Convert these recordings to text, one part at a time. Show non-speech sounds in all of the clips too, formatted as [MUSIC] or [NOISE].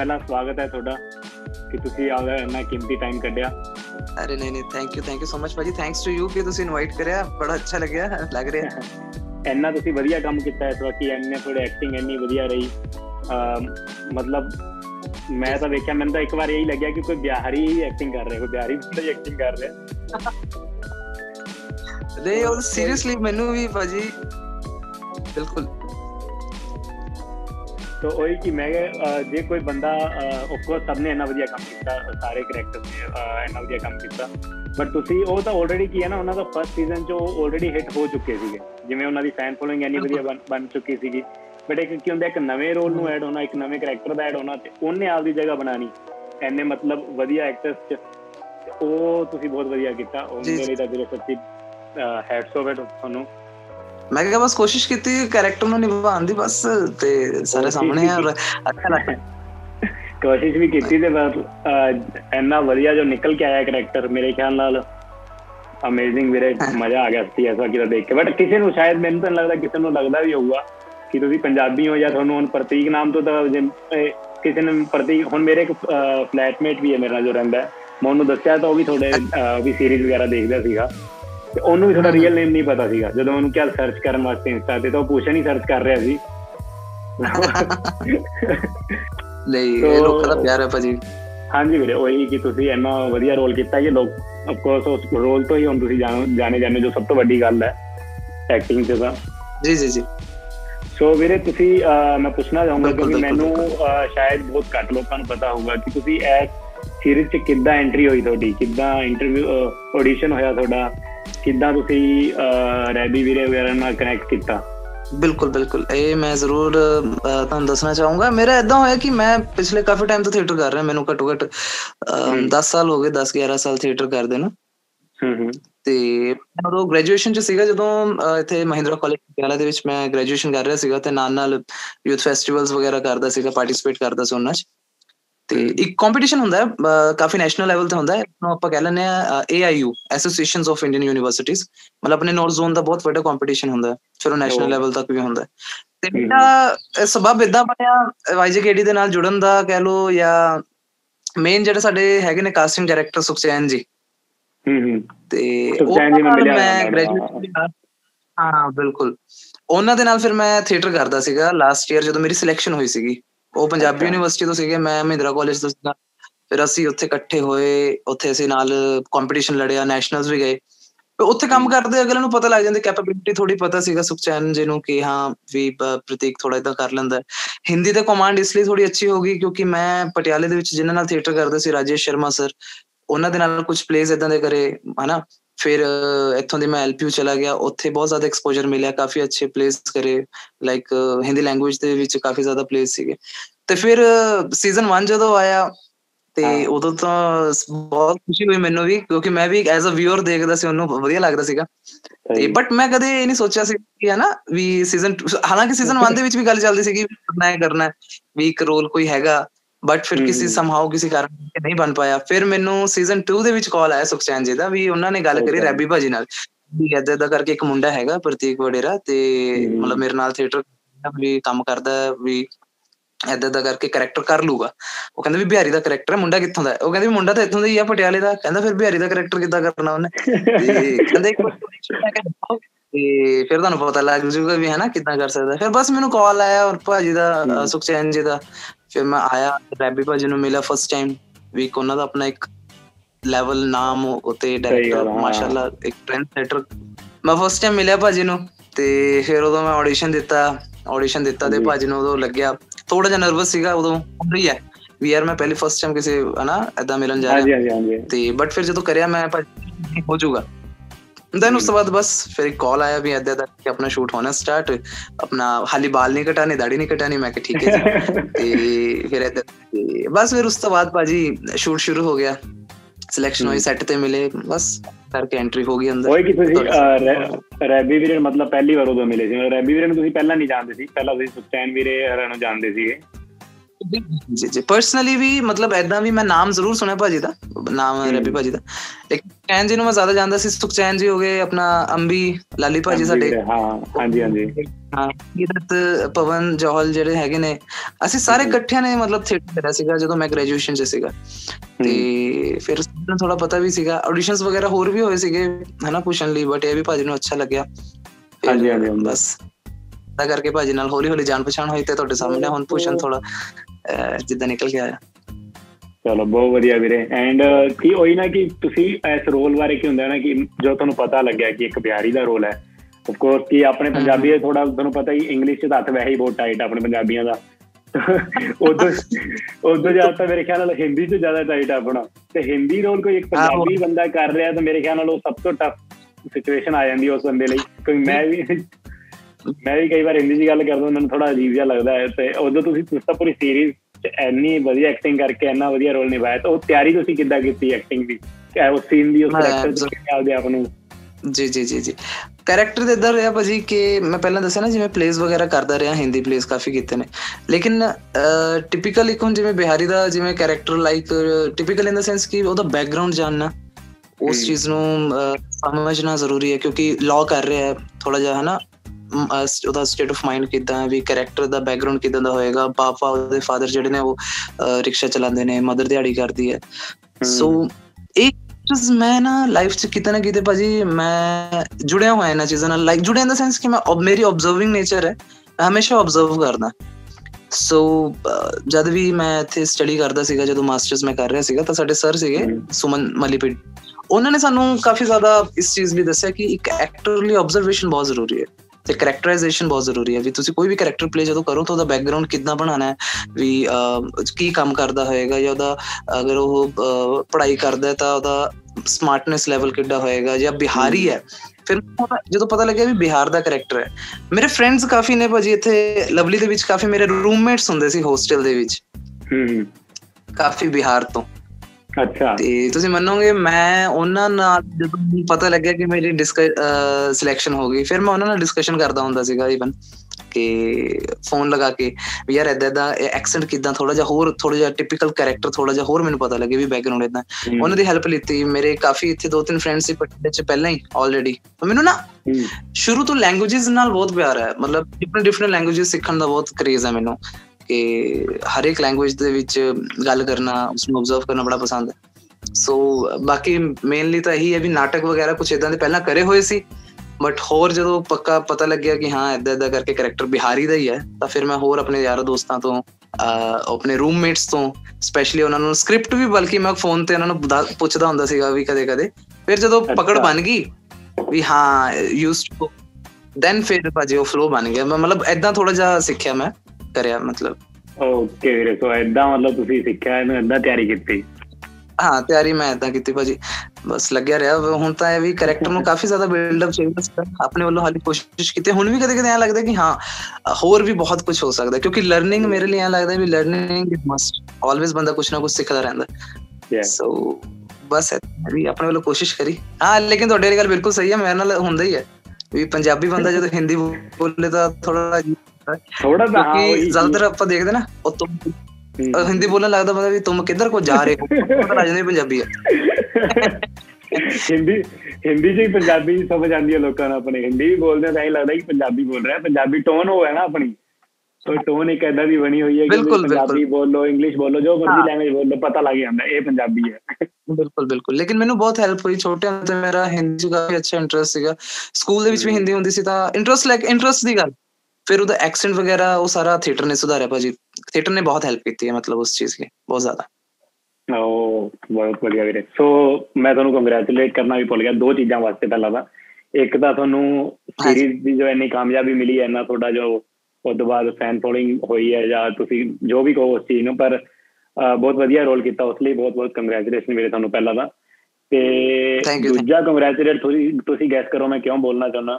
ਪਹਿਲਾਂ ਸਵਾਗਤ ਹੈ ਤੁਹਾਡਾ ਕਿ ਤੁਸੀਂ ਆ ਗਏ ਇੰਨਾ ਕੀਮਤੀ ਟਾਈਮ ਕੱਢਿਆ। ਅਰੇ ਨਹੀਂ ਨਹੀਂ thank you thank you so much ਭਾਜੀ। ਥੈਂਕਸ ਟੂ ਯੂ ਕਿ ਤੁਸੀਂ ਇਨਵਾਈਟ ਕਰਿਆ। ਬੜਾ ਅੱਛਾ ਲੱਗਿਆ ਲੱਗ ਰਿਹਾ। [LAUGHS] ਇੰਨਾ ਤੁਸੀਂ ਵਧੀਆ ਕੰਮ ਕੀਤਾ ਇਸ ਵਾਰ ਕਿ ਇੰਨੇ ਤੁਹਾਡੀ ਐਕਟਿੰਗ ਇੰਨੀ ਵਧੀਆ ਰਹੀ। ਮਤਲਬ ਮੈਂ ਤਾਂ ਵੇਖਿਆ ਮੈਨੂੰ ਤਾਂ ਇੱਕ ਵਾਰ ਇਹੀ ਲੱਗਿਆ ਕਿ ਕੋਈ ਬਿਹਾਰੀ ਹੀ ਐਕਟਿੰਗ ਕਰ ਰਿਹਾ ਕੋਈ ਬਿਹਾਰੀ ਬੰਦਾ ਹੀ ਐਕਟਿੰਗ ਕਰ ਰਿਹਾ। ਨਹੀਂ ਉਹ ਸੀਰੀਅਸਲੀ ਮੈਨੂੰ ਵੀ ਭਾਜੀ ਬਿਲਕੁਲ। ਤੋ ਉਹੀ ਕਿ ਮੈਂ ਜੇ ਕੋਈ ਬੰਦਾ ਆਫ ਕੋਰਸ ਸਭ ਨੇ ਇੰਨਾ ਵਧੀਆ ਕੰਮ ਕੀਤਾ ਸਾਰੇ ਕੈਰੈਕਟਰਸ ਨੇ ਇੰਨਾ ਵਧੀਆ ਕੰਮ ਕੀਤਾ। ਬਟ ਤੁਸੀਂ ਉਹ ਤਾਂ ਆਲਰੇਡੀ ਕੀ ਹੈ ਨਾ ਉਹਨਾਂ ਦਾ ਫਰਸਟ ਸੀਜ਼ਨ ਚ ਉਹ ਆਲਰੇਡੀ ਹਿੱਟ ਹੋ ਚੁੱਕੇ ਸੀਗੇ। ਜਿਵੇਂ ਉਹਨਾਂ ਦੀ ਫੈਨ ਫੋਲੋਇੰਗ ਇੰਨੀ ਵਧੀਆ ਬਣ ਚੁੱਕੀ ਸੀਗੀ। ਬਟ ਇੱਕ ਕੀ ਹੁੰਦਾ ਇੱਕ ਨਵੇਂ ਰੋਲ ਨੂੰ ਐਡ ਹੋਣਾ ਇੱਕ ਨਵੇਂ ਕੈਰੈਕਟਰ ਦਾ ਐਡ ਹੋਣਾ ਤੇ ਉਹਨੇ ਆਪਦੀ ਜਗ੍ਹਾ ਬਣਾਣੀ। ਐਨੇ ਮਤਲਬ ਵਧੀਆ ਐਕਟਰਸ ਚ ਉਹ ਤੁਸੀਂ ਬਹੁਤ ਵਧੀਆ ਕੀਤਾ। ਉਹ ਮੇਰੇ ਲਈ ਤਾਂ ਦਿਲੋਂ ਸੱਚੀ ਹੈਟਸ ਆਫ ਤੁਹਾਨੂੰ ਮੈਂ ਕਿਹਾ ਬਸ ਕੋਸ਼ਿਸ਼ ਕੀਤੀ ਕੈਰੈਕਟਰ ਨੂੰ ਨਿਭਾਉਣ ਦੀ ਬਸ ਤੇ ਸਾਰੇ ਸਾਹਮਣੇ ਆ ਅੱਛਾ ਲੱਗਾ। ਕੋਸ਼ਿਸ਼ ਵੀ ਕੀਤੀ ਤੇ ਬਸ ਇੰਨਾ ਵਧੀਆ ਜੋ ਨਿਕਲ ਕੇ ਆਇਆ ਕੈਰੈਕਟਰ ਮੇਰੇ ਖਿਆਲ ਨਾਲ ਅਮੇਜ਼ਿੰਗ ਵੀਰੇ ਮਜ਼ਾ ਆ ਗਿਆ ਸੀ ਐਸਾ ਕਿਦਾ ਦੇਖ ਕੇ। ਬਟ ਕਿਸੇ ਨੂੰ ਸ਼ਾਇਦ ਮੈਨੂੰ ਤਾਂ ਲੱਗਦਾ ਕਿਸੇ ਨੂੰ ਲੱਗਦਾ ਵੀ ਹੋਊਗਾ ਕਿ ਤੁਸੀਂ ਪੰਜਾਬੀ ਹੋ ਜਾਂ ਤੁਹਾਨੂੰ ਹੁਣ ਪ੍ਰਤੀਕ ਨਾਮ ਤੋਂ ਤਾਂ ਕਿਸੇ ਨੇ ਪ੍ਰਤੀਕ ਹੁਣ ਮੇਰੇ ਇੱਕ ਫਲੈਟਮੇਟ ਵੀ ਹੈ ਮੇਰੇ ਜੋ ਰਹਿੰਦਾ ਮੈਂ ਉਹਨੂੰ ਦੱਸਿਆ ਤਾਂ ਉਹ ਵੀ ਥੋੜੇ ਵੀ ਸੀਰੀਜ਼ ਵਗੈਰਾ ਦੇਖਦਾ ਸੀਗਾ। ਤੇ ਉਹਨੂੰ ਵੀ ਥੋੜਾ ਰੀਅਲ ਨੇਮ ਨਹੀਂ ਪਤਾ ਸੀਗਾ। ਜਦੋਂ ਉਹਨੂੰ ਕਿਹਾ ਸਰਚ ਕਰਨ ਵਾਸਤੇ ਇੰਸਟਾ ਤੇ ਤਾਂ ਉਹ ਪੁੱਛਣ ਹੀ ਸਰਚ ਕਰ ਰਿਹਾ ਸੀ। ਨਹੀਂ [LAUGHS] ਇਹ ਲੋਕਾਂ ਦਾ ਪਿਆਰ ਹੈ ਭਾਜੀ। ਹਾਂਜੀ ਵੀਰੇ ਉਹੀ ਕਿ ਤੁਸੀਂ ਇੰਨਾ ਵਧੀਆ ਰੋਲ ਕੀਤਾ ਕਿ ਲੋਕ ਆਫ ਕੋਰਸ ਉਸ ਰੋਲ ਤੋਂ ਹੀ ਹੁਣ ਤੁਸੀਂ ਜਾਣੇ ਜਾਣੇ ਜੋ ਸਭ ਤੋਂ ਵੱਡੀ ਗੱਲ ਹੈ ਐਕਟਿੰਗ ਤੇ ਤਾਂ। ਜੀ ਜੀ ਜੀ। ਸੋ ਵੀਰੇ ਤੁਸੀਂ ਮੈਂ ਪੁੱਛਣਾ ਚਾਹੂੰਗਾ ਕਿ ਮੈਨੂੰ ਸ਼ਾਇਦ ਬਹੁਤ ਘੱਟ ਲੋਕਾਂ ਨੂੰ ਪਤਾ ਹੋਊਗਾ ਕਿ ਤੁਸੀਂ ਐ ਸੀਰੀਜ਼ 'ਚ ਕਿੱਦਾਂ ਐਂਟਰੀ ਹੋਈ ਤੁਹਾਡੀ ਕਿੱਦਾਂ ਇੰਟਰਵਿਊ ਆਡੀਸ਼ਨ ਹੋਇਆ ਤੁਹਾਡਾ ਕਿੱਦਾਂ ਤੁਸੀਂ ਰੈਬੀ ਵੀਰੇ ਵਗੈਰਾ ਨਾਲ ਕਨੈਕਟ ਕੀਤਾ? ਬਿਲਕੁਲ ਬਿਲਕੁਲ। ਇਹ ਮੈਂ ਜ਼ਰੂਰ ਤੁਹਾਨੂੰ ਦੱਸਣਾ ਚਾਹੂੰਗਾ। ਮੇਰਾ ਇਦਾਂ ਹੋਇਆ ਕਿ ਮੈਂ ਪਿਛਲੇ ਕਾਫੀ ਟਾਈਮ ਤੋਂ ਥੀਏਟਰ ਕਰ ਰਿਹਾ। ਮੈਨੂੰ ਘੱਟੋ ਘੱਟ 10 ਸਾਲ ਹੋ ਗਏ 10 11 ਸਾਲ ਥੀਏਟਰ ਕਰਦੇ ਨਾ। ਹੂੰ ਹੂੰ। ਤੇ ਉਦੋਂ ਗ੍ਰੈਜੂਏਸ਼ਨ ਚ ਸੀਗਾ। ਜਦੋਂ ਇੱਥੇ ਮਹਿੰਦਰਾ ਕਾਲਜ ਪਟਿਆਲਾ ਦੇ ਵਿੱਚ ਮੈਂ ਗ੍ਰੈਜੂਏਸ਼ਨ ਕਰ ਰਿਹਾ ਸੀਗਾ। ਤੇ ਨਾਲ ਨਾਲ ਯੂਥ ਫੈਸਟੀਵਲਸ ਵਗੈਰਾ ਕਰਦਾ ਸੀਗਾ ਪਾਰਟਿਸਿਪੇਟ ਕਰਦਾ ਸੀ ਉਹਨਾਂ ਚ। ਤੇ ਇੱਕ ਕੰਪੀਟੀਸ਼ਨ ਹੁੰਦਾ ਹੈ ਕਾਫੀ ਨੈਸ਼ਨਲ ਲੈਵਲ ਤੇ ਹੁੰਦਾ ਹੈ ਨੂੰ ਆਪਾਂ ਕਹਿ ਲੈਂਦੇ ਆ AIU associations of Indian universities ਮਤਲਬ ਆਪਣੇ ਨੋਰਥ ਜ਼ੋਨ ਦਾ ਬਹੁਤ ਵੱਡਾ ਕੰਪੀਟੀਸ਼ਨ ਹੁੰਦਾ ਹੈ ਫਿਰ ਉਹ ਨੈਸ਼ਨਲ ਲੈਵਲ ਤੱਕ ਵੀ ਹੁੰਦਾ ਹੈ। ਤੇ ਮੇਰਾ ਸਬਬ ਇਦਾਂ ਬਣਿਆ YJKD ਦੇ ਨਾਲ ਜੁੜਨ ਦਾ ਕਹਿ ਲੋ ਜਾਂ ਮੇਨ ਜਿਹੜੇ ਸਾਡੇ ਹੈਗੇ ਨੇ ਕਾਸਟਿੰਗ ਡਾਇਰੈਕਟਰ ਸੁਖਚੈਨ ਜੀ। ਹੂੰ ਹੂੰ। ਤੇ ਸੁਖਚੈਨ ਜੀ ਮੈਂ ਮਿਲਿਆ ਮੈਂ ਗ੍ਰੈਜੂਏਸ਼ਨ ਹਾਂ। ਬਿਲਕੁਲ। ਉਹਨਾਂ ਦੇ ਨਾਲ ਫਿਰ ਮੈਂ ਥੀਏਟਰ ਕਰਦਾ ਸੀਗਾ ਲਾਸਟ ਈਅਰ ਜਦੋਂ ਮੇਰੀ ਸਿਲੈਕਸ਼ਨ ਹੋਈ ਸੀਗੀ। ਉਹ ਪੰਜਾਬੀ ਯੂਨੀਵਰਸਿਟੀ ਤੋਂ ਸੀਗੇ ਮੈਂ ਮਹਿੰਦਰਾ ਕਾਲਜ ਤੋਂ ਸੀਗਾ। ਫਿਰ ਅਸੀਂ ਉੱਥੇ ਇਕੱਠੇ ਹੋਏ ਉੱਥੇ ਅਸੀਂ ਨਾਲ ਕੰਪੀਟੀਸ਼ਨ ਲੜਿਆ ਨੈਸ਼ਨਲਸ ਵੀ ਗਏ। ਉੱਥੇ ਕੰਮ ਕਰਦੇ ਅਗਲੇ ਨੂੰ ਪਤਾ ਲੱਗ ਜਾਂਦੀ ਕੈਪੇਬਿਲਿਟੀ ਥੋੜੀ ਪਤਾ ਸੀਗਾ ਸੁਖਚੈਨ ਜੀ ਨੂੰ ਕਿ ਹਾਂ ਵੀ ਪ੍ਰਤੀਕ ਥੋੜਾ ਇਦਾਂ ਕਰ ਲੈਂਦਾ ਹਿੰਦੀ ਤੇ ਕਮਾਂਡ ਇਸ ਲਈ ਥੋੜੀ ਅੱਛੀ ਹੋ ਗਈ ਕਿਉਂਕਿ ਮੈਂ ਪਟਿਆਲੇ ਦੇ ਵਿੱਚ ਜਿਨ੍ਹਾਂ ਨਾਲ ਥੀਏਟਰ ਕਰਦਾ ਸੀ ਰਾਜੇਸ਼ ਸ਼ਰਮਾ ਸਰ ਉਹਨਾਂ ਦੇ ਨਾਲ ਕੁਝ ਪਲੇਸ ਇਦਾਂ ਦੇ ਕਰੇ ਹਨਾ? ਫਿਰ ਇੱਥੋਂ ਦੇ ਮੈਂ ਐਲਪੀਯੂ ਚਲਾ ਗਿਆ। ਉੱਥੇ ਬਹੁਤ ਜ਼ਿਆਦਾ ਐਕਸਪੋਜ਼ਰ ਮਿਲਿਆ ਕਾਫੀ ਅੱਛੇ ਪਲੇਸ ਕਰੇ। ਲਾਈਕ ਹਿੰਦੀ ਲੈਂਗੁਏਜ ਦੇ ਵਿੱਚ ਕਾਫੀ ਜ਼ਿਆਦਾ ਪਲੇਸ ਸੀਗੇ। ਤੇ ਫਿਰ ਸੀਜ਼ਨ 1 ਜਦੋਂ ਆਇਆ ਤੇ ਉਦੋਂ ਤਾਂ ਬਹੁਤ ਖੁਸ਼ੀ ਹੋਈ ਮੈਨੂੰ ਵੀ ਕਿਉਂਕਿ ਮੈਂ ਵੀ ਐਜ਼ ਅ ਵਿਊਅਰ ਦੇਖਦਾ ਸੀ ਉਹਨੂੰ ਵਧੀਆ ਲੱਗਦਾ ਸੀਗਾ। ਤੇ ਬਟ ਮੈਂ ਕਦੇ ਇਹ ਨਹੀਂ ਸੋਚਿਆ ਸੀ ਕਿ ਹਨਾ ਵੀ ਸੀਜ਼ਨ ਹਾਲਾਂਕਿ ਸੀਜ਼ਨ 1 ਦੇ ਵਿੱਚ ਵੀ ਗੱਲ ਚੱਲਦੀ ਸੀ ਕਿ ਕਰਨਾ ਹੈ ਕਰਨਾ ਹੈ। ਵੀ ਇੱਕ ਰੋਲ ਕੋਈ ਹੈਗਾ। ਬਟ ਫਿਰ ਕਿਸੇ ਸਮਹਾਉ ਕਿਸੇ ਕਾਰਨ ਨਹੀਂ ਬਣ ਪਾਇਆ। ਫਿਰ ਮੈਨੂੰ ਸੀਜ਼ਨ 2 ਦੇ ਵਿੱਚ ਕਾਲ ਆਇਆ ਸੁਖਚੈਨ ਜੀ ਦਾ ਵੀ ਉਹਨਾਂ ਨੇ ਗੱਲ ਕਰੀ ਰੈਬੀ ਭਾਜੀ ਨਾਲ। ਵੀ ਐਦਾਂ ਦਾ ਕਰਕੇ ਇੱਕ ਮੁੰਡਾ ਹੈਗਾ ਪ੍ਰਤੀਕ ਵਡੇਰਾ ਤੇ ਮਤਲਬ ਮੇਰੇ ਨਾਲ ਥੀਏਟਰ ਵੀ ਕੰਮ ਕਰਦਾ ਵੀ ਐਦਾਂ ਦਾ ਕਰਕੇ ਕੈਰੈਕਟਰ ਕਰ ਲੂਗਾ। ਉਹ ਕਹਿੰਦਾ ਵੀ ਬਿਹਾਰੀ ਦਾ ਕੈਰੈਕਟਰ ਹੈ ਮੁੰਡਾ ਕਿੱਥੋਂ ਦਾ ਉਹ ਕਹਿੰਦੇ ਵੀ ਮੁੰਡਾ ਤਾਂ ਇੱਥੋਂ ਦਾ ਹੀ ਆ ਪਟਿਆਲੇ ਦਾ। ਕਹਿੰਦਾ ਫਿਰ ਬਿਹਾਰੀ ਦਾ ਕੈਰੈਕਟਰ ਕਿੱਦਾਂ ਕਰਨਾ ਉਹਨੇ? [LAUGHS] ਕਹਿੰਦੇ ਇੱਕ ਤੇ ਫਿਰ ਤੁਹਾਨੂੰ ਪਤਾ ਲੱਗ ਜੂਗਾ ਵੀ ਹਨਾ ਕਿੱਦਾਂ ਕਰ ਸਕਦਾ। ਫਿਰ ਬਸ ਮੈਨੂੰ ਕਾਲ ਆਇਆ ਔਰ ਭਾਜੀ ਦਾ ਸੁਖਚੈਨ ਜੀ ਦਾ। ਫਿਰ ਮੈਂ ਆਇਆ ਰੈਬੀ ਭਾਜੀ ਨੂੰ ਮਿਲਿਆ ਫਸਟ ਟਾਈਮ ਵੀ ਉਹਨਾਂ ਦਾ ਆਪਣਾ ਇੱਕ ਲੈਵਲ ਨਾਮ ਉਤੇ ਡਾਇਰੈਕਟਰ ਮਾਸ਼ਾਅੱਲਾ ਇੱਕ ਟ੍ਰੈਂਡ ਸੈਟਰ ਮੈਂ ਫਸਟ ਟਾਈਮ ਮਿਲਿਆ ਭਾਜੀ ਨੂੰ ਤੇ ਫਿਰ ਉਦੋਂ ਮੈਂ ਆਡੀਸ਼ਨ ਦਿੱਤਾ ਆਡੀਸ਼ਨ ਦਿੱਤਾ ਤੇ ਭਾਜੀ ਨੂੰ ਉਦੋਂ ਲੱਗਿਆ। ਥੋੜਾ ਜਿਹਾ ਨਰਵਸ ਸੀਗਾ ਉਦੋਂ ਹੁੰਦੀ ਹੈ ਵੀ ਯਾਰ ਮੈਂ ਪਹਿਲੀ ਫਸਟ ਟਾਈਮ ਕਿਸੇ ਹਨਾ ਐਦਾਂ ਮਿਲਣ ਜਾ ਰਿਹਾ। ਤੇ ਬਟ ਫਿਰ ਜਦੋਂ ਕਰਿਆ ਮੈਂ ਭਾਜੀ ਹੋ ਜਾਊਗਾ ਦੈਨ ਉਸ ਤੋਂ ਬਾਅਦ ਬਸ ਫਿਰ ਕਾਲ ਆਇਆ ਵੀ ਐਦਾਂ ਦਾ ਕਿ ਆਪਣਾ ਸ਼ੂਟ ਹੋਣਾ ਸਟਾਰਟ ਆਪਣਾ ਹਾਲੀ ਬਾਲ ਨਹੀਂ ਕਟਾਣੇ ਦਾੜੀ ਨਹੀਂ ਕਟਾਣੀ ਮੈਂ ਕਿ ਠੀਕ ਹੈ ਜੀ ਤੇ ਫਿਰ ਐਦਾਂ ਬਸ ਫਿਰ ਉਸ ਤੋਂ ਬਾਅਦ ਭਾਜੀ ਸ਼ੂਟ ਸ਼ੁਰੂ ਹੋ ਗਿਆ ਸਿਲੈਕਸ਼ਨ ਹੋਈ ਸੈੱਟ ਤੇ ਮਿਲੇ ਬਸ ਕਰਕੇ ਐਂਟਰੀ ਹੋ ਗਈ ਅੰਦਰ ਹੋਈ ਕਿ ਤੁਸੀਂ ਰੈਬੀ ਵੀਰੇ ਮਤਲਬ ਪਹਿਲੀ ਵਾਰ ਉਦੋਂ ਮਿਲੇ ਸੀ ਰੈਬੀ ਵੀਰੇ ਨੂੰ ਤੁਸੀਂ ਪਹਿਲਾਂ ਨਹੀਂ ਜਾਣਦੇ ਸੀ ਪਹਿਲਾਂ ਤੁਸੀਂ ਸੁਖਚੈਨ ਵੀਰੇ ਹਰਾਂ ਨੂੰ ਜਾਣਦੇ ਸੀਗੇ ਜੀ ਜੀ। ਪਰਸਨਲੀ ਵੀ ਮਤਲਬ ਐਦਾਂ ਵੀ ਮੈਂ ਨਾਮ ਜ਼ਰੂਰ ਸੁਣਿਆ ਭਾਜੀ ਦਾ। ਨਾਮ ਰੈਪੀ ਭਾਜੀ ਦਾ। ਇੱਕ ਚੈਨ ਜੀ ਨੂੰ ਮੈਂ ਜ਼ਿਆਦਾ ਜਾਣਦਾ ਸੀ ਸੁਖਚੈਨ ਜੀ ਹੋ ਗਏ ਆਪਣਾ ਅੰਬੀ ਲਾਲੀ ਭਾਜੀ ਸਾਡੇ। ਹਾਂ ਹਾਂਜੀ ਹਾਂਜੀ। ਹਾਂ ਕੀਰਤ ਪਵਨ ਜੋਹਲ ਜਿਹੜੇ ਹੈਗੇ ਨੇ। ਅਸੀਂ ਸਾਰੇ ਇਕੱਠਿਆਂ ਨੇ ਮਤਲਬ ਥੀਏਟਰ ਕਰਿਆ ਸੀਗਾ ਜਦੋਂ ਮੈਂ ਗ੍ਰੈਜੂਏਸ਼ਨ 'ਚ ਸੀਗਾ। ਤੇ ਫਿਰ ਸਾਨੂੰ ਥੋੜਾ ਪਤਾ ਵੀ ਸੀਗਾ ਆਡੀਸ਼ਨਸ ਵਗੈਰਾ ਹੋਰ ਵੀ ਹੋਏ ਸੀਗੇ ਹਨਾ ਪੁੱਛਣ ਲਈ ਬਟ ਇਹ ਵੀ ਭਾਜੀ ਨੂੰ ਅੱਛਾ ਲੱਗਿਆ। ਹਾਂਜੀ ਹਾਂਜੀ ਬਸ। ਤਾਂ ਕਰਕੇ ਭਾਜੀ ਨਾਲ ਹੌਲੀ ਹੌਲੀ ਜਾਣ ਪਛਾਣ ਹੋਈ ਤੇ ਤੁਹਾਡੇ ਸਾਹਮਣੇ ਹੁਣ ਪੁੱਛਣ ਥੋੜਾ ਜਿੱਦਾਂ ਨਿਕਲ ਕੇ ਆਇਆ। ਚਲੋ ਬਹੁਤ ਵਧੀਆ ਵੀਰੇ। ਐਂਡ ਕੀ ਹੋਈ ਨਾ ਕਿ ਤੁਸੀਂ ਇਸ ਰੋਲ ਬਾਰੇ ਕੀ ਹੁੰਦਾ ਨਾ ਕਿ ਜੋ ਤੁਹਾਨੂੰ ਪਤਾ ਲੱਗਿਆ ਕਿ ਇੱਕ ਬਿਹਾਰੀ ਦਾ ਰੋਲ ਹੈ। ਆਫ ਕੋਰਸ ਕਿ ਆਪਣੇ ਪੰਜਾਬੀ ਦੇ ਥੋੜਾ ਤੁਹਾਨੂੰ ਪਤਾ ਹੀ ਇੰਗਲਿਸ਼ ਚ ਹੱਥ ਵੈਸੇ ਹੀ ਬਹੁਤ ਟਾਈਟ ਆਪਣੇ ਪੰਜਾਬੀਆਂ ਦਾ। [LAUGHS] ਉਦੋਂ ਉਦੋਂ ਜ਼ਿਆਦਾ ਤਾਂ ਮੇਰੇ ਖਿਆਲ ਨਾਲ ਹਿੰਦੀ ਚ ਜ਼ਿਆਦਾ ਟਾਈਟ ਆਪਣਾ। ਤੇ ਹਿੰਦੀ ਰੋਲ ਕੋਈ ਇੱਕ ਪੰਜਾਬੀ ਬੰਦਾ ਕਰ ਰਿਹਾ ਤਾਂ ਮੇਰੇ ਖਿਆਲ ਨਾਲ ਉਹ ਸਭ ਤੋਂ ਟਫ ਸਿਚੁਏਸ਼ਨ ਆ ਜਾਂਦੀ ਉਸ ਬੰਦੇ ਲਈ। ਕਿਉਂਕਿ ਮੈਂ ਵੀ ਮੈਂ ਵੀ ਕਈ ਵਾਰ ਹਿੰਦੀ ਦੀ ਗੱਲ ਕਰਦਾ ਉਹਨਾਂ ਨੂੰ ਥੋੜਾ ਅਜੀਬ ਜਿਹਾ ਲੱਗਦਾ ਹੈ। ਤੇ ਉਦੋਂ ਤੁਸੀਂ ਤੁਸੀਂ ਪੂਰੀ ਸੀਰੀਜ਼ ਚ ਐਨੀ ਵਧੀਆ ਐਕਟਿੰਗ ਕਰਕੇ ਇੰਨਾ ਵਧੀਆ ਰੋਲ ਨਿਭਾਇਆ ਤਾਂ ਉਹ ਤਿਆਰੀ ਤੁਸੀਂ ਕਿੱਦਾਂ ਕੀਤੀ ਐਕਟਿੰਗ ਦੀ? ਉਸ ਸੀਨ ਦੀ ਉਸ ਕੈਰੈਕਟਰ ਦੀ ਕਿਵੇਂ ਆਪਦੇ ਆਪ ਨੂੰ? ਜੀ ਜੀ ਜੀ ਜੀ। ਕੈਰੈਕਟਰ ਦੇ ਇਦਾਂ ਰਿਹਾ ਭਾਜੀ ਕਿ ਮੈਂ ਪਹਿਲਾਂ ਦੱਸਿਆ ਨਾ ਜਿਵੇਂ ਪਲੇਸ ਵਗੈਰਾ ਕਰਦਾ ਰਿਹਾ ਹਿੰਦੀ ਪਲੇਸ ਕਾਫੀ ਕੀਤੇ ਨੇ। ਲੇਕਿਨ ਟਿਪੀਕਲ ਇੱਕ ਹੁਣ ਜਿਵੇਂ ਬਿਹਾਰੀ ਦਾ ਜਿਵੇਂ character like typical in the sense ਕਿ ਉਹਦਾ ਬੈਕਗ੍ਰਾਉਂਡ ਜਾਨਣਾ ਉਸ ਚੀਜ਼ ਨੂੰ ਸਮਝਣਾ ਜ਼ਰੂਰੀ ਹੈ ਕਿਉਂਕਿ ਲਾਅ ਕਰ ਰਿਹਾ ਹੈ ਥੋੜਾ ਜਿਹਾ ਹੈ ਨਾ ਉਹਦਾ ਸਟੇਟ ਆਫ ਮਾਈਂਡ ਕਿਦਾਂ ਹੈ ਵੀ ਕੈਰੈਕਟਰ ਦਾ ਬੈਕਗ੍ਰਾਉਂਡ ਕਿਦਾਂ ਦਾ ਹੋਏਗਾ ਪਾਪਾ ਉਹਦੇ ਫਾਦਰ ਜਿਹੜੇ ਨੇ ਉਹ ਰਿਕਸ਼ਾ ਚਲਾਉਂਦੇ ਨੇ ਮਦਰ ਦਿਹਾੜੀ ਕਰਦੀ ਹੈ। ਸੋ ਇੱਕ ਚੀਜ਼ ਮੈਂ ਨਾ ਲਾਈਫ 'ਚ ਕਿਤੇ ਨਾ ਕਿਤੇ ਭਾਜੀ ਮੈਂ ਜੁੜਿਆ ਹੋਇਆ ਇਹਨਾਂ ਚੀਜ਼ਾਂ ਨਾਲ ਲਾਈਕ ਜੁੜਿਆ ਇਨ ਦਾ ਸੈਂਸ ਕਿ ਮੈਂ ਮੇਰੀ ਆਬਜ਼ਰਵਿੰਗ ਨੇਚਰ ਹੈ ਹਮੇਸ਼ਾ ਆਬਜ਼ਰਵ ਕਰਦਾ। ਸੋ ਜਦ ਵੀ ਮੈਂ ਇੱਥੇ ਸਟੱਡੀ ਕਰਦਾ ਸੀਗਾ ਜਦੋਂ ਮਾਸਟਰਸ ਮੈਂ ਕਰ ਰਿਹਾ ਸੀਗਾ ਤਾਂ ਸਾਡੇ ਸਰ ਸੀਗੇ ਸੁਮਨ ਮਲੀਪਿਟ ਉਹਨਾਂ ਨੇ ਸਾਨੂੰ ਕਾਫੀ ਜ਼ਿਆਦਾ ਇਸ ਚੀਜ਼ ਲਈ ਦੱਸਿਆ ਕਿ ਇੱਕ ਐਕਟਰ ਲਈ ਆਬਜ਼ਰਵੇਸ਼ਨ ਬਹੁਤ ਜ਼ਰੂਰੀ ਹੈ। ਤੇ ਕੈਰੈਕਟਰਾਈਜੇਸ਼ਨ ਬਹੁਤ ਜ਼ਰੂਰੀ ਹੈ ਵੀ ਤੁਸੀਂ ਕੋਈ ਵੀ ਕੈਰੈਕਟਰ ਪਲੇ ਜਦੋਂ ਕਰੋ ਤਾਂ ਉਹਦਾ ਬੈਕਗ੍ਰਾਉਂਡ ਕਿੱਦਾਂ ਬਣਾਉਣਾ ਹੈ ਵੀ ਕੀ ਕੰਮ ਕਰਦਾ ਹੋਏਗਾ ਜਾਂ ਉਹਦਾ ਅਗਰ ਉਹ ਪੜ੍ਹਾਈ ਕਰਦਾ ਤਾਂ ਉਹਦਾ ਸਮਾਰਟਨੈਸ ਲੈਵਲ ਕਿੱਡਾ ਹੋਏਗਾ ਜਾਂ ਬਿਹਾਰੀ ਹੈ। ਫਿਰ ਜਦੋਂ ਪਤਾ ਲੱਗਿਆ ਵੀ ਬਿਹਾਰ ਦਾ ਕੈਰੈਕਟਰ ਹੈ ਮੇਰੇ ਫਰੈਂਡਸ ਕਾਫੀ ਨੇ ਭਾਜੀ ਇੱਥੇ ਲਵਲੀ ਦੇ ਵਿੱਚ ਕਾਫੀ ਮੇਰੇ ਰੂਮਮੇਟਸ ਹੁੰਦੇ ਸੀ ਹੋਸਟਲ ਦੇ ਵਿੱਚ। ਹੂੰ। ਕਾਫੀ ਬਿਹਾਰ ਤੋਂ। ਅੱਛਾ। ਤੇ ਤੁਸੀਂ ਮੰਨੋਗੇ ਮੈਂ ਉਹਨਾਂ ਨਾਲ ਜਦੋਂ ਪਤਾ ਲੱਗਿਆ ਕਿ ਮੇਰੀ ਸਿਲੈਕਸ਼ਨ ਹੋ ਗਈ ਫਿਰ ਮੈਂ ਉਹਨਾਂ ਨਾਲ ਡਿਸਕਸ਼ਨ ਕਰਦਾ ਹੁੰਦਾ ਸੀਗਾ ਇਵਨ ਕਿ ਫੋਨ ਲਗਾ ਕੇ ਵੀ ਯਾਰ ਐਦਾਂ ਦਾ ਐਕਸੈਂਟ ਕਿਦਾਂ ਥੋੜਾ ਜਿਹਾ ਹੋਰ ਥੋੜਾ ਜਿਹਾ ਟਿਪੀਕਲ ਕੈਰੈਕਟਰ ਥੋੜਾ ਜਿਹਾ ਹੋਰ ਮੈਨੂੰ ਪਤਾ ਲੱਗੇ ਵੀ ਬੈਕਗ੍ਰਾਉਂਡ ਇਦਾਂ ਉਹਨਾਂ ਦੀ ਹੈਲਪ ਲਿੱਤੀ ਮੇਰੇ ਕਾਫੀ ਇੱਥੇ ਦੋ ਤਿੰਨ ਫਰੈਂਡਸ ਸੀ ਪਟਿਆਲੇ ਚ ਪਹਿਲਾਂ ਹੀ ਆਲਰੇਡੀ ਮੈਨੂੰ ਨਾ ਸ਼ੁਰੂ ਤੋਂ ਲੈਂਗੁਏਜਸ ਨਾਲ ਬਹੁਤ ਪਿਆਰ ਹੈ ਮਤਲਬ ਡਿਫਰੈਂਟ ਡਿਫਰੈਂਟ ਲੈਂਗੁਏਜਸ ਸਿੱਖਣ ਦਾ ਬਹੁਤ ਕਰੇਜ਼ ਹੈ ਮੈਨੂੰ। ਕਿ ਹਰ ਇੱਕ ਲੈਂਗੁਏਜ ਦੇ ਵਿੱਚ ਗੱਲ ਕਰਨਾ ਉਸ ਨੂੰ ਆਬਜ਼ਰਵ ਕਰਨਾ ਬੜਾ ਪਸੰਦ ਹੈ। ਸੋ ਬਾਕੀ ਮੇਨਲੀ ਤਾਂ ਇਹੀ ਹੈ ਵੀ ਨਾਟਕ ਵਗੈਰਾ ਕੁਝ ਇਦਾਂ ਦੇ ਪਹਿਲਾਂ ਕਰੇ ਹੋਏ ਸੀ ਬਟ ਹੋਰ ਜਦੋਂ ਪੱਕਾ ਪਤਾ ਲੱਗਿਆ ਕਿ ਹਾਂ ਇਦਾਂ ਇਦਾਂ ਕਰਕੇ ਕੈਰੈਕਟਰ ਬਿਹਾਰੀ ਦਾ ਹੀ ਹੈ ਤਾਂ ਫਿਰ ਮੈਂ ਹੋਰ ਆਪਣੇ ਯਾਰਾਂ ਦੋਸਤਾਂ ਤੋਂ ਆਪਣੇ ਰੂਮਮੇਟਸ ਤੋਂ ਸਪੈਸ਼ਲੀ ਉਹਨਾਂ ਨੂੰ ਸਕ੍ਰਿਪਟ ਵੀ ਬਲਕਿ ਮੈਂ ਫੋਨ ਤੇ ਉਹਨਾਂ ਨੂੰ ਪੁੱਛਦਾ ਹੁੰਦਾ ਸੀਗਾ ਵੀ ਕਦੇ ਕਦੇ ਫਿਰ ਜਦੋਂ ਪਕੜ ਬਣ ਗਈ ਵੀ ਹਾਂ ਯੂਜ਼ਡ ਟੂ ਦੈਨ ਫਿਰ ਭਾਜੀ ਉਹ ਫਲੋ ਬਣ ਗਿਆ। ਮੈਂ ਮਤਲਬ ਇਦਾਂ ਥੋੜਾ ਜਿਹਾ ਸਿੱਖਿਆ ਮੈਂ। ਕਰਿਆ ਮਤਲਬ। ਓਕੇ ਵੀਰੇ ਸੋ ਇਦਾਂ ਮਤਲਬ ਤੁਸੀਂ ਸਿੱਖਿਆ ਇਹਨੂੰ ਇਦਾਂ ਤਿਆਰੀ ਕੀਤੀ? ਹਾਂ ਤਿਆਰੀ ਮੈਂ ਇਦਾਂ ਕੀਤੀ ਭਾਜੀ। ਬਸ ਲੱਗਿਆ ਰਿਹਾ। ਹੁਣ ਤਾਂ ਇਹ ਵੀ ਕੈਰੈਕਟਰ ਨੂੰ ਕਾਫੀ ਜ਼ਿਆਦਾ ਬਿਲਡ ਅਪ ਚਾਹੀਦਾ ਆਪਣੇ ਵੱਲੋਂ ਹਾਲੀ ਕੋਸ਼ਿਸ਼ ਕੀਤੀ। ਹੁਣ ਵੀ ਕਦੇ ਕਦੇ ਐ ਲੱਗਦਾ ਕਿ ਹਾਂ ਹੋਰ ਵੀ ਬਹੁਤ ਕੁਝ ਹੋ ਸਕਦਾ। ਕਿਉਂਕਿ ਲਰਨਿੰਗ ਮੇਰੇ ਲਈ ਐ ਲੱਗਦਾ ਵੀ ਲਰਨਿੰਗ ਇਜ਼ ਮਸਟ ਆਲਵੇਸ ਬੰਦਾ ਕੁਝ ਨਾ ਕੁਝ ਸਿੱਖਦਾ ਰਹਿੰਦਾ। ਸੋ ਬਸ ਵੀ ਆਪਣੇ ਵੱਲੋਂ ਕੋਸ਼ਿਸ਼ ਕਰੀ। ਹਾਂ ਲੇਕਿਨ ਤੁਹਾਡੇ ਗੱਲ ਬਿਲਕੁਲ ਸਹੀ ਹੈ। ਮੇਰੇ ਨਾਲ ਹੁੰਦਾ ਹੀ ਹੈ। ਵੀ ਪੰਜਾਬੀ ਬੰਦਾ ਜਦੋਂ ਹਿੰਦੀ ਬੋਲੇ ਤਾਂ ਥੋੜਾ ਥੋੜਾ ਤਾਂ ਹਾਂ ਜ਼ਿਆਦਾਤਰ ਆਪਾਂ ਦੇਖਦੇ ਨਾ ਉਹ ਤੁਮ ਹਿੰਦੀ ਬੋਲਣ ਲੱਗਦਾ ਬੰਦਾ ਵੀ ਤੁਮ ਕਿੱਧਰ ਕੋ ਜਾ ਰਹੇ ਹੋ? ਪਤਾ ਲੱਗ ਜਾਂਦਾ ਪੰਜਾਬੀ ਹੈ ਹਿੰਦੀ ਹਿੰਦੀ ਜੀ ਪੰਜਾਬੀ ਸਮਝ ਆਉਂਦੀ ਹੈ ਲੋਕਾਂ ਨੂੰ ਆਪਣੇ। ਹਿੰਦੀ ਵੀ ਬੋਲਦੇ ਤਾਂ ਇਹ ਲੱਗਦਾ ਕਿ ਪੰਜਾਬੀ ਬੋਲ ਰਿਹਾ। ਪੰਜਾਬੀ ਟੋਨ ਹੋਇਆ ਨਾ ਆਪਣੀ। ਸੋ ਟੋਨ ਇੱਕ ਐਦਾ ਦੀ ਬਣੀ ਹੋਈ ਹੈ ਕਿ ਪੰਜਾਬੀ ਬੋਲੋ ਇੰਗਲਿਸ਼ ਬੋਲੋ ਜੋ ਮਰਜ਼ੀ ਲੈਂਗੁਏਜ ਬੋਲੋ ਪਤਾ ਲੱਗ ਜਾਂਦਾ ਇਹ ਪੰਜਾਬੀ ਹੈ। ਬਿਲਕੁਲ ਬਿਲਕੁਲ। ਲੇਕਿਨ ਮੈਨੂੰ ਬਹੁਤ ਹੈਲਪ ਹੋਈ ਛੋਟੇ ਹੁੰਦੇ ਮੇਰਾ ਹਿੰਦੀ ਦਾ ਕਾਫੀ ਅੱਛਾ ਇੰਟਰਸਟ ਸੀਗਾ। ਸਕੂਲ ਦੇ ਵਿੱਚ ਵੀ ਹਿੰਦੀ ਹੁੰਦੀ ਸੀ ਤਾਂ ਇੰਟਰਸਟ ਲਾਈਕ ਇੰਟਰਸਟ ਦੀ ਗੱਲ। ਫਿਰ ਉਹਦਾ ਐਕਸੈਂਟ ਵਗੈਰਾ ਉਹ ਸਾਰਾ ਥੀਏਟਰ ਨੇ ਸੁਧਾਰਿਆ ਭਾਜੀ। ਥੀਏਟਰ ਨੇ ਬਹੁਤ ਹੈਲਪ ਕੀਤੀ ਹੈ ਮਤਲਬ ਉਸ ਚੀਜ਼ ਲਈ ਬਹੁਤ ਜ਼ਿਆਦਾ। ਉਹ ਬਹੁਤ ਵਧੀਆ ਵੀਰੇ। ਸੋ ਮੈਂ ਤੁਹਾਨੂੰ ਕੰਗ੍ਰੈਚੁਲੇਟ ਕਰਨਾ ਵੀ ਭੁੱਲ ਗਿਆ ਦੋ ਚੀਜ਼ਾਂ ਵਾਸਤੇ ਪਹਿਲਾਂ ਤਾਂ। ਇੱਕ ਤਾਂ ਤੁਹਾਨੂੰ ਸੀਰੀਜ਼ ਦੀ ਜੋ ਇੰਨੀ ਕਾਮਯਾਬੀ ਮਿਲੀ ਹੈ ਨਾ ਤੁਹਾਡਾ ਜੋ ਉਸ ਤੋਂ ਬਾਅਦ ਫੈਨ ਫੋਲੋਇੰਗ ਹੋਈ ਹੈ ਜਾਂ ਤੁਸੀਂ ਜੋ ਵੀ ਕਹੋ ਉਸ ਚੀਜ਼ ਨੂੰ ਪਰ ਬਹੁਤ ਵਧੀਆ ਰੋਲ ਕੀਤਾ ਉਸ ਲਈ ਬਹੁਤ ਬਹੁਤ ਕੰਗ੍ਰੈਚੁਲੇਸ਼ਨ ਵੀਰੇ ਤੁਹਾਨੂੰ ਪਹਿਲਾਂ ਤਾਂ। ਤੇ ਦੂਜਾ ਕੰਗ੍ਰੈਚੁਲੇਟ ਤੁਸੀਂ ਤੁਸੀਂ ਗੈਸ ਕਰੋ ਮੈਂ ਕਿਉਂ ਬੋਲਣਾ ਚਾਹੁੰਦਾ।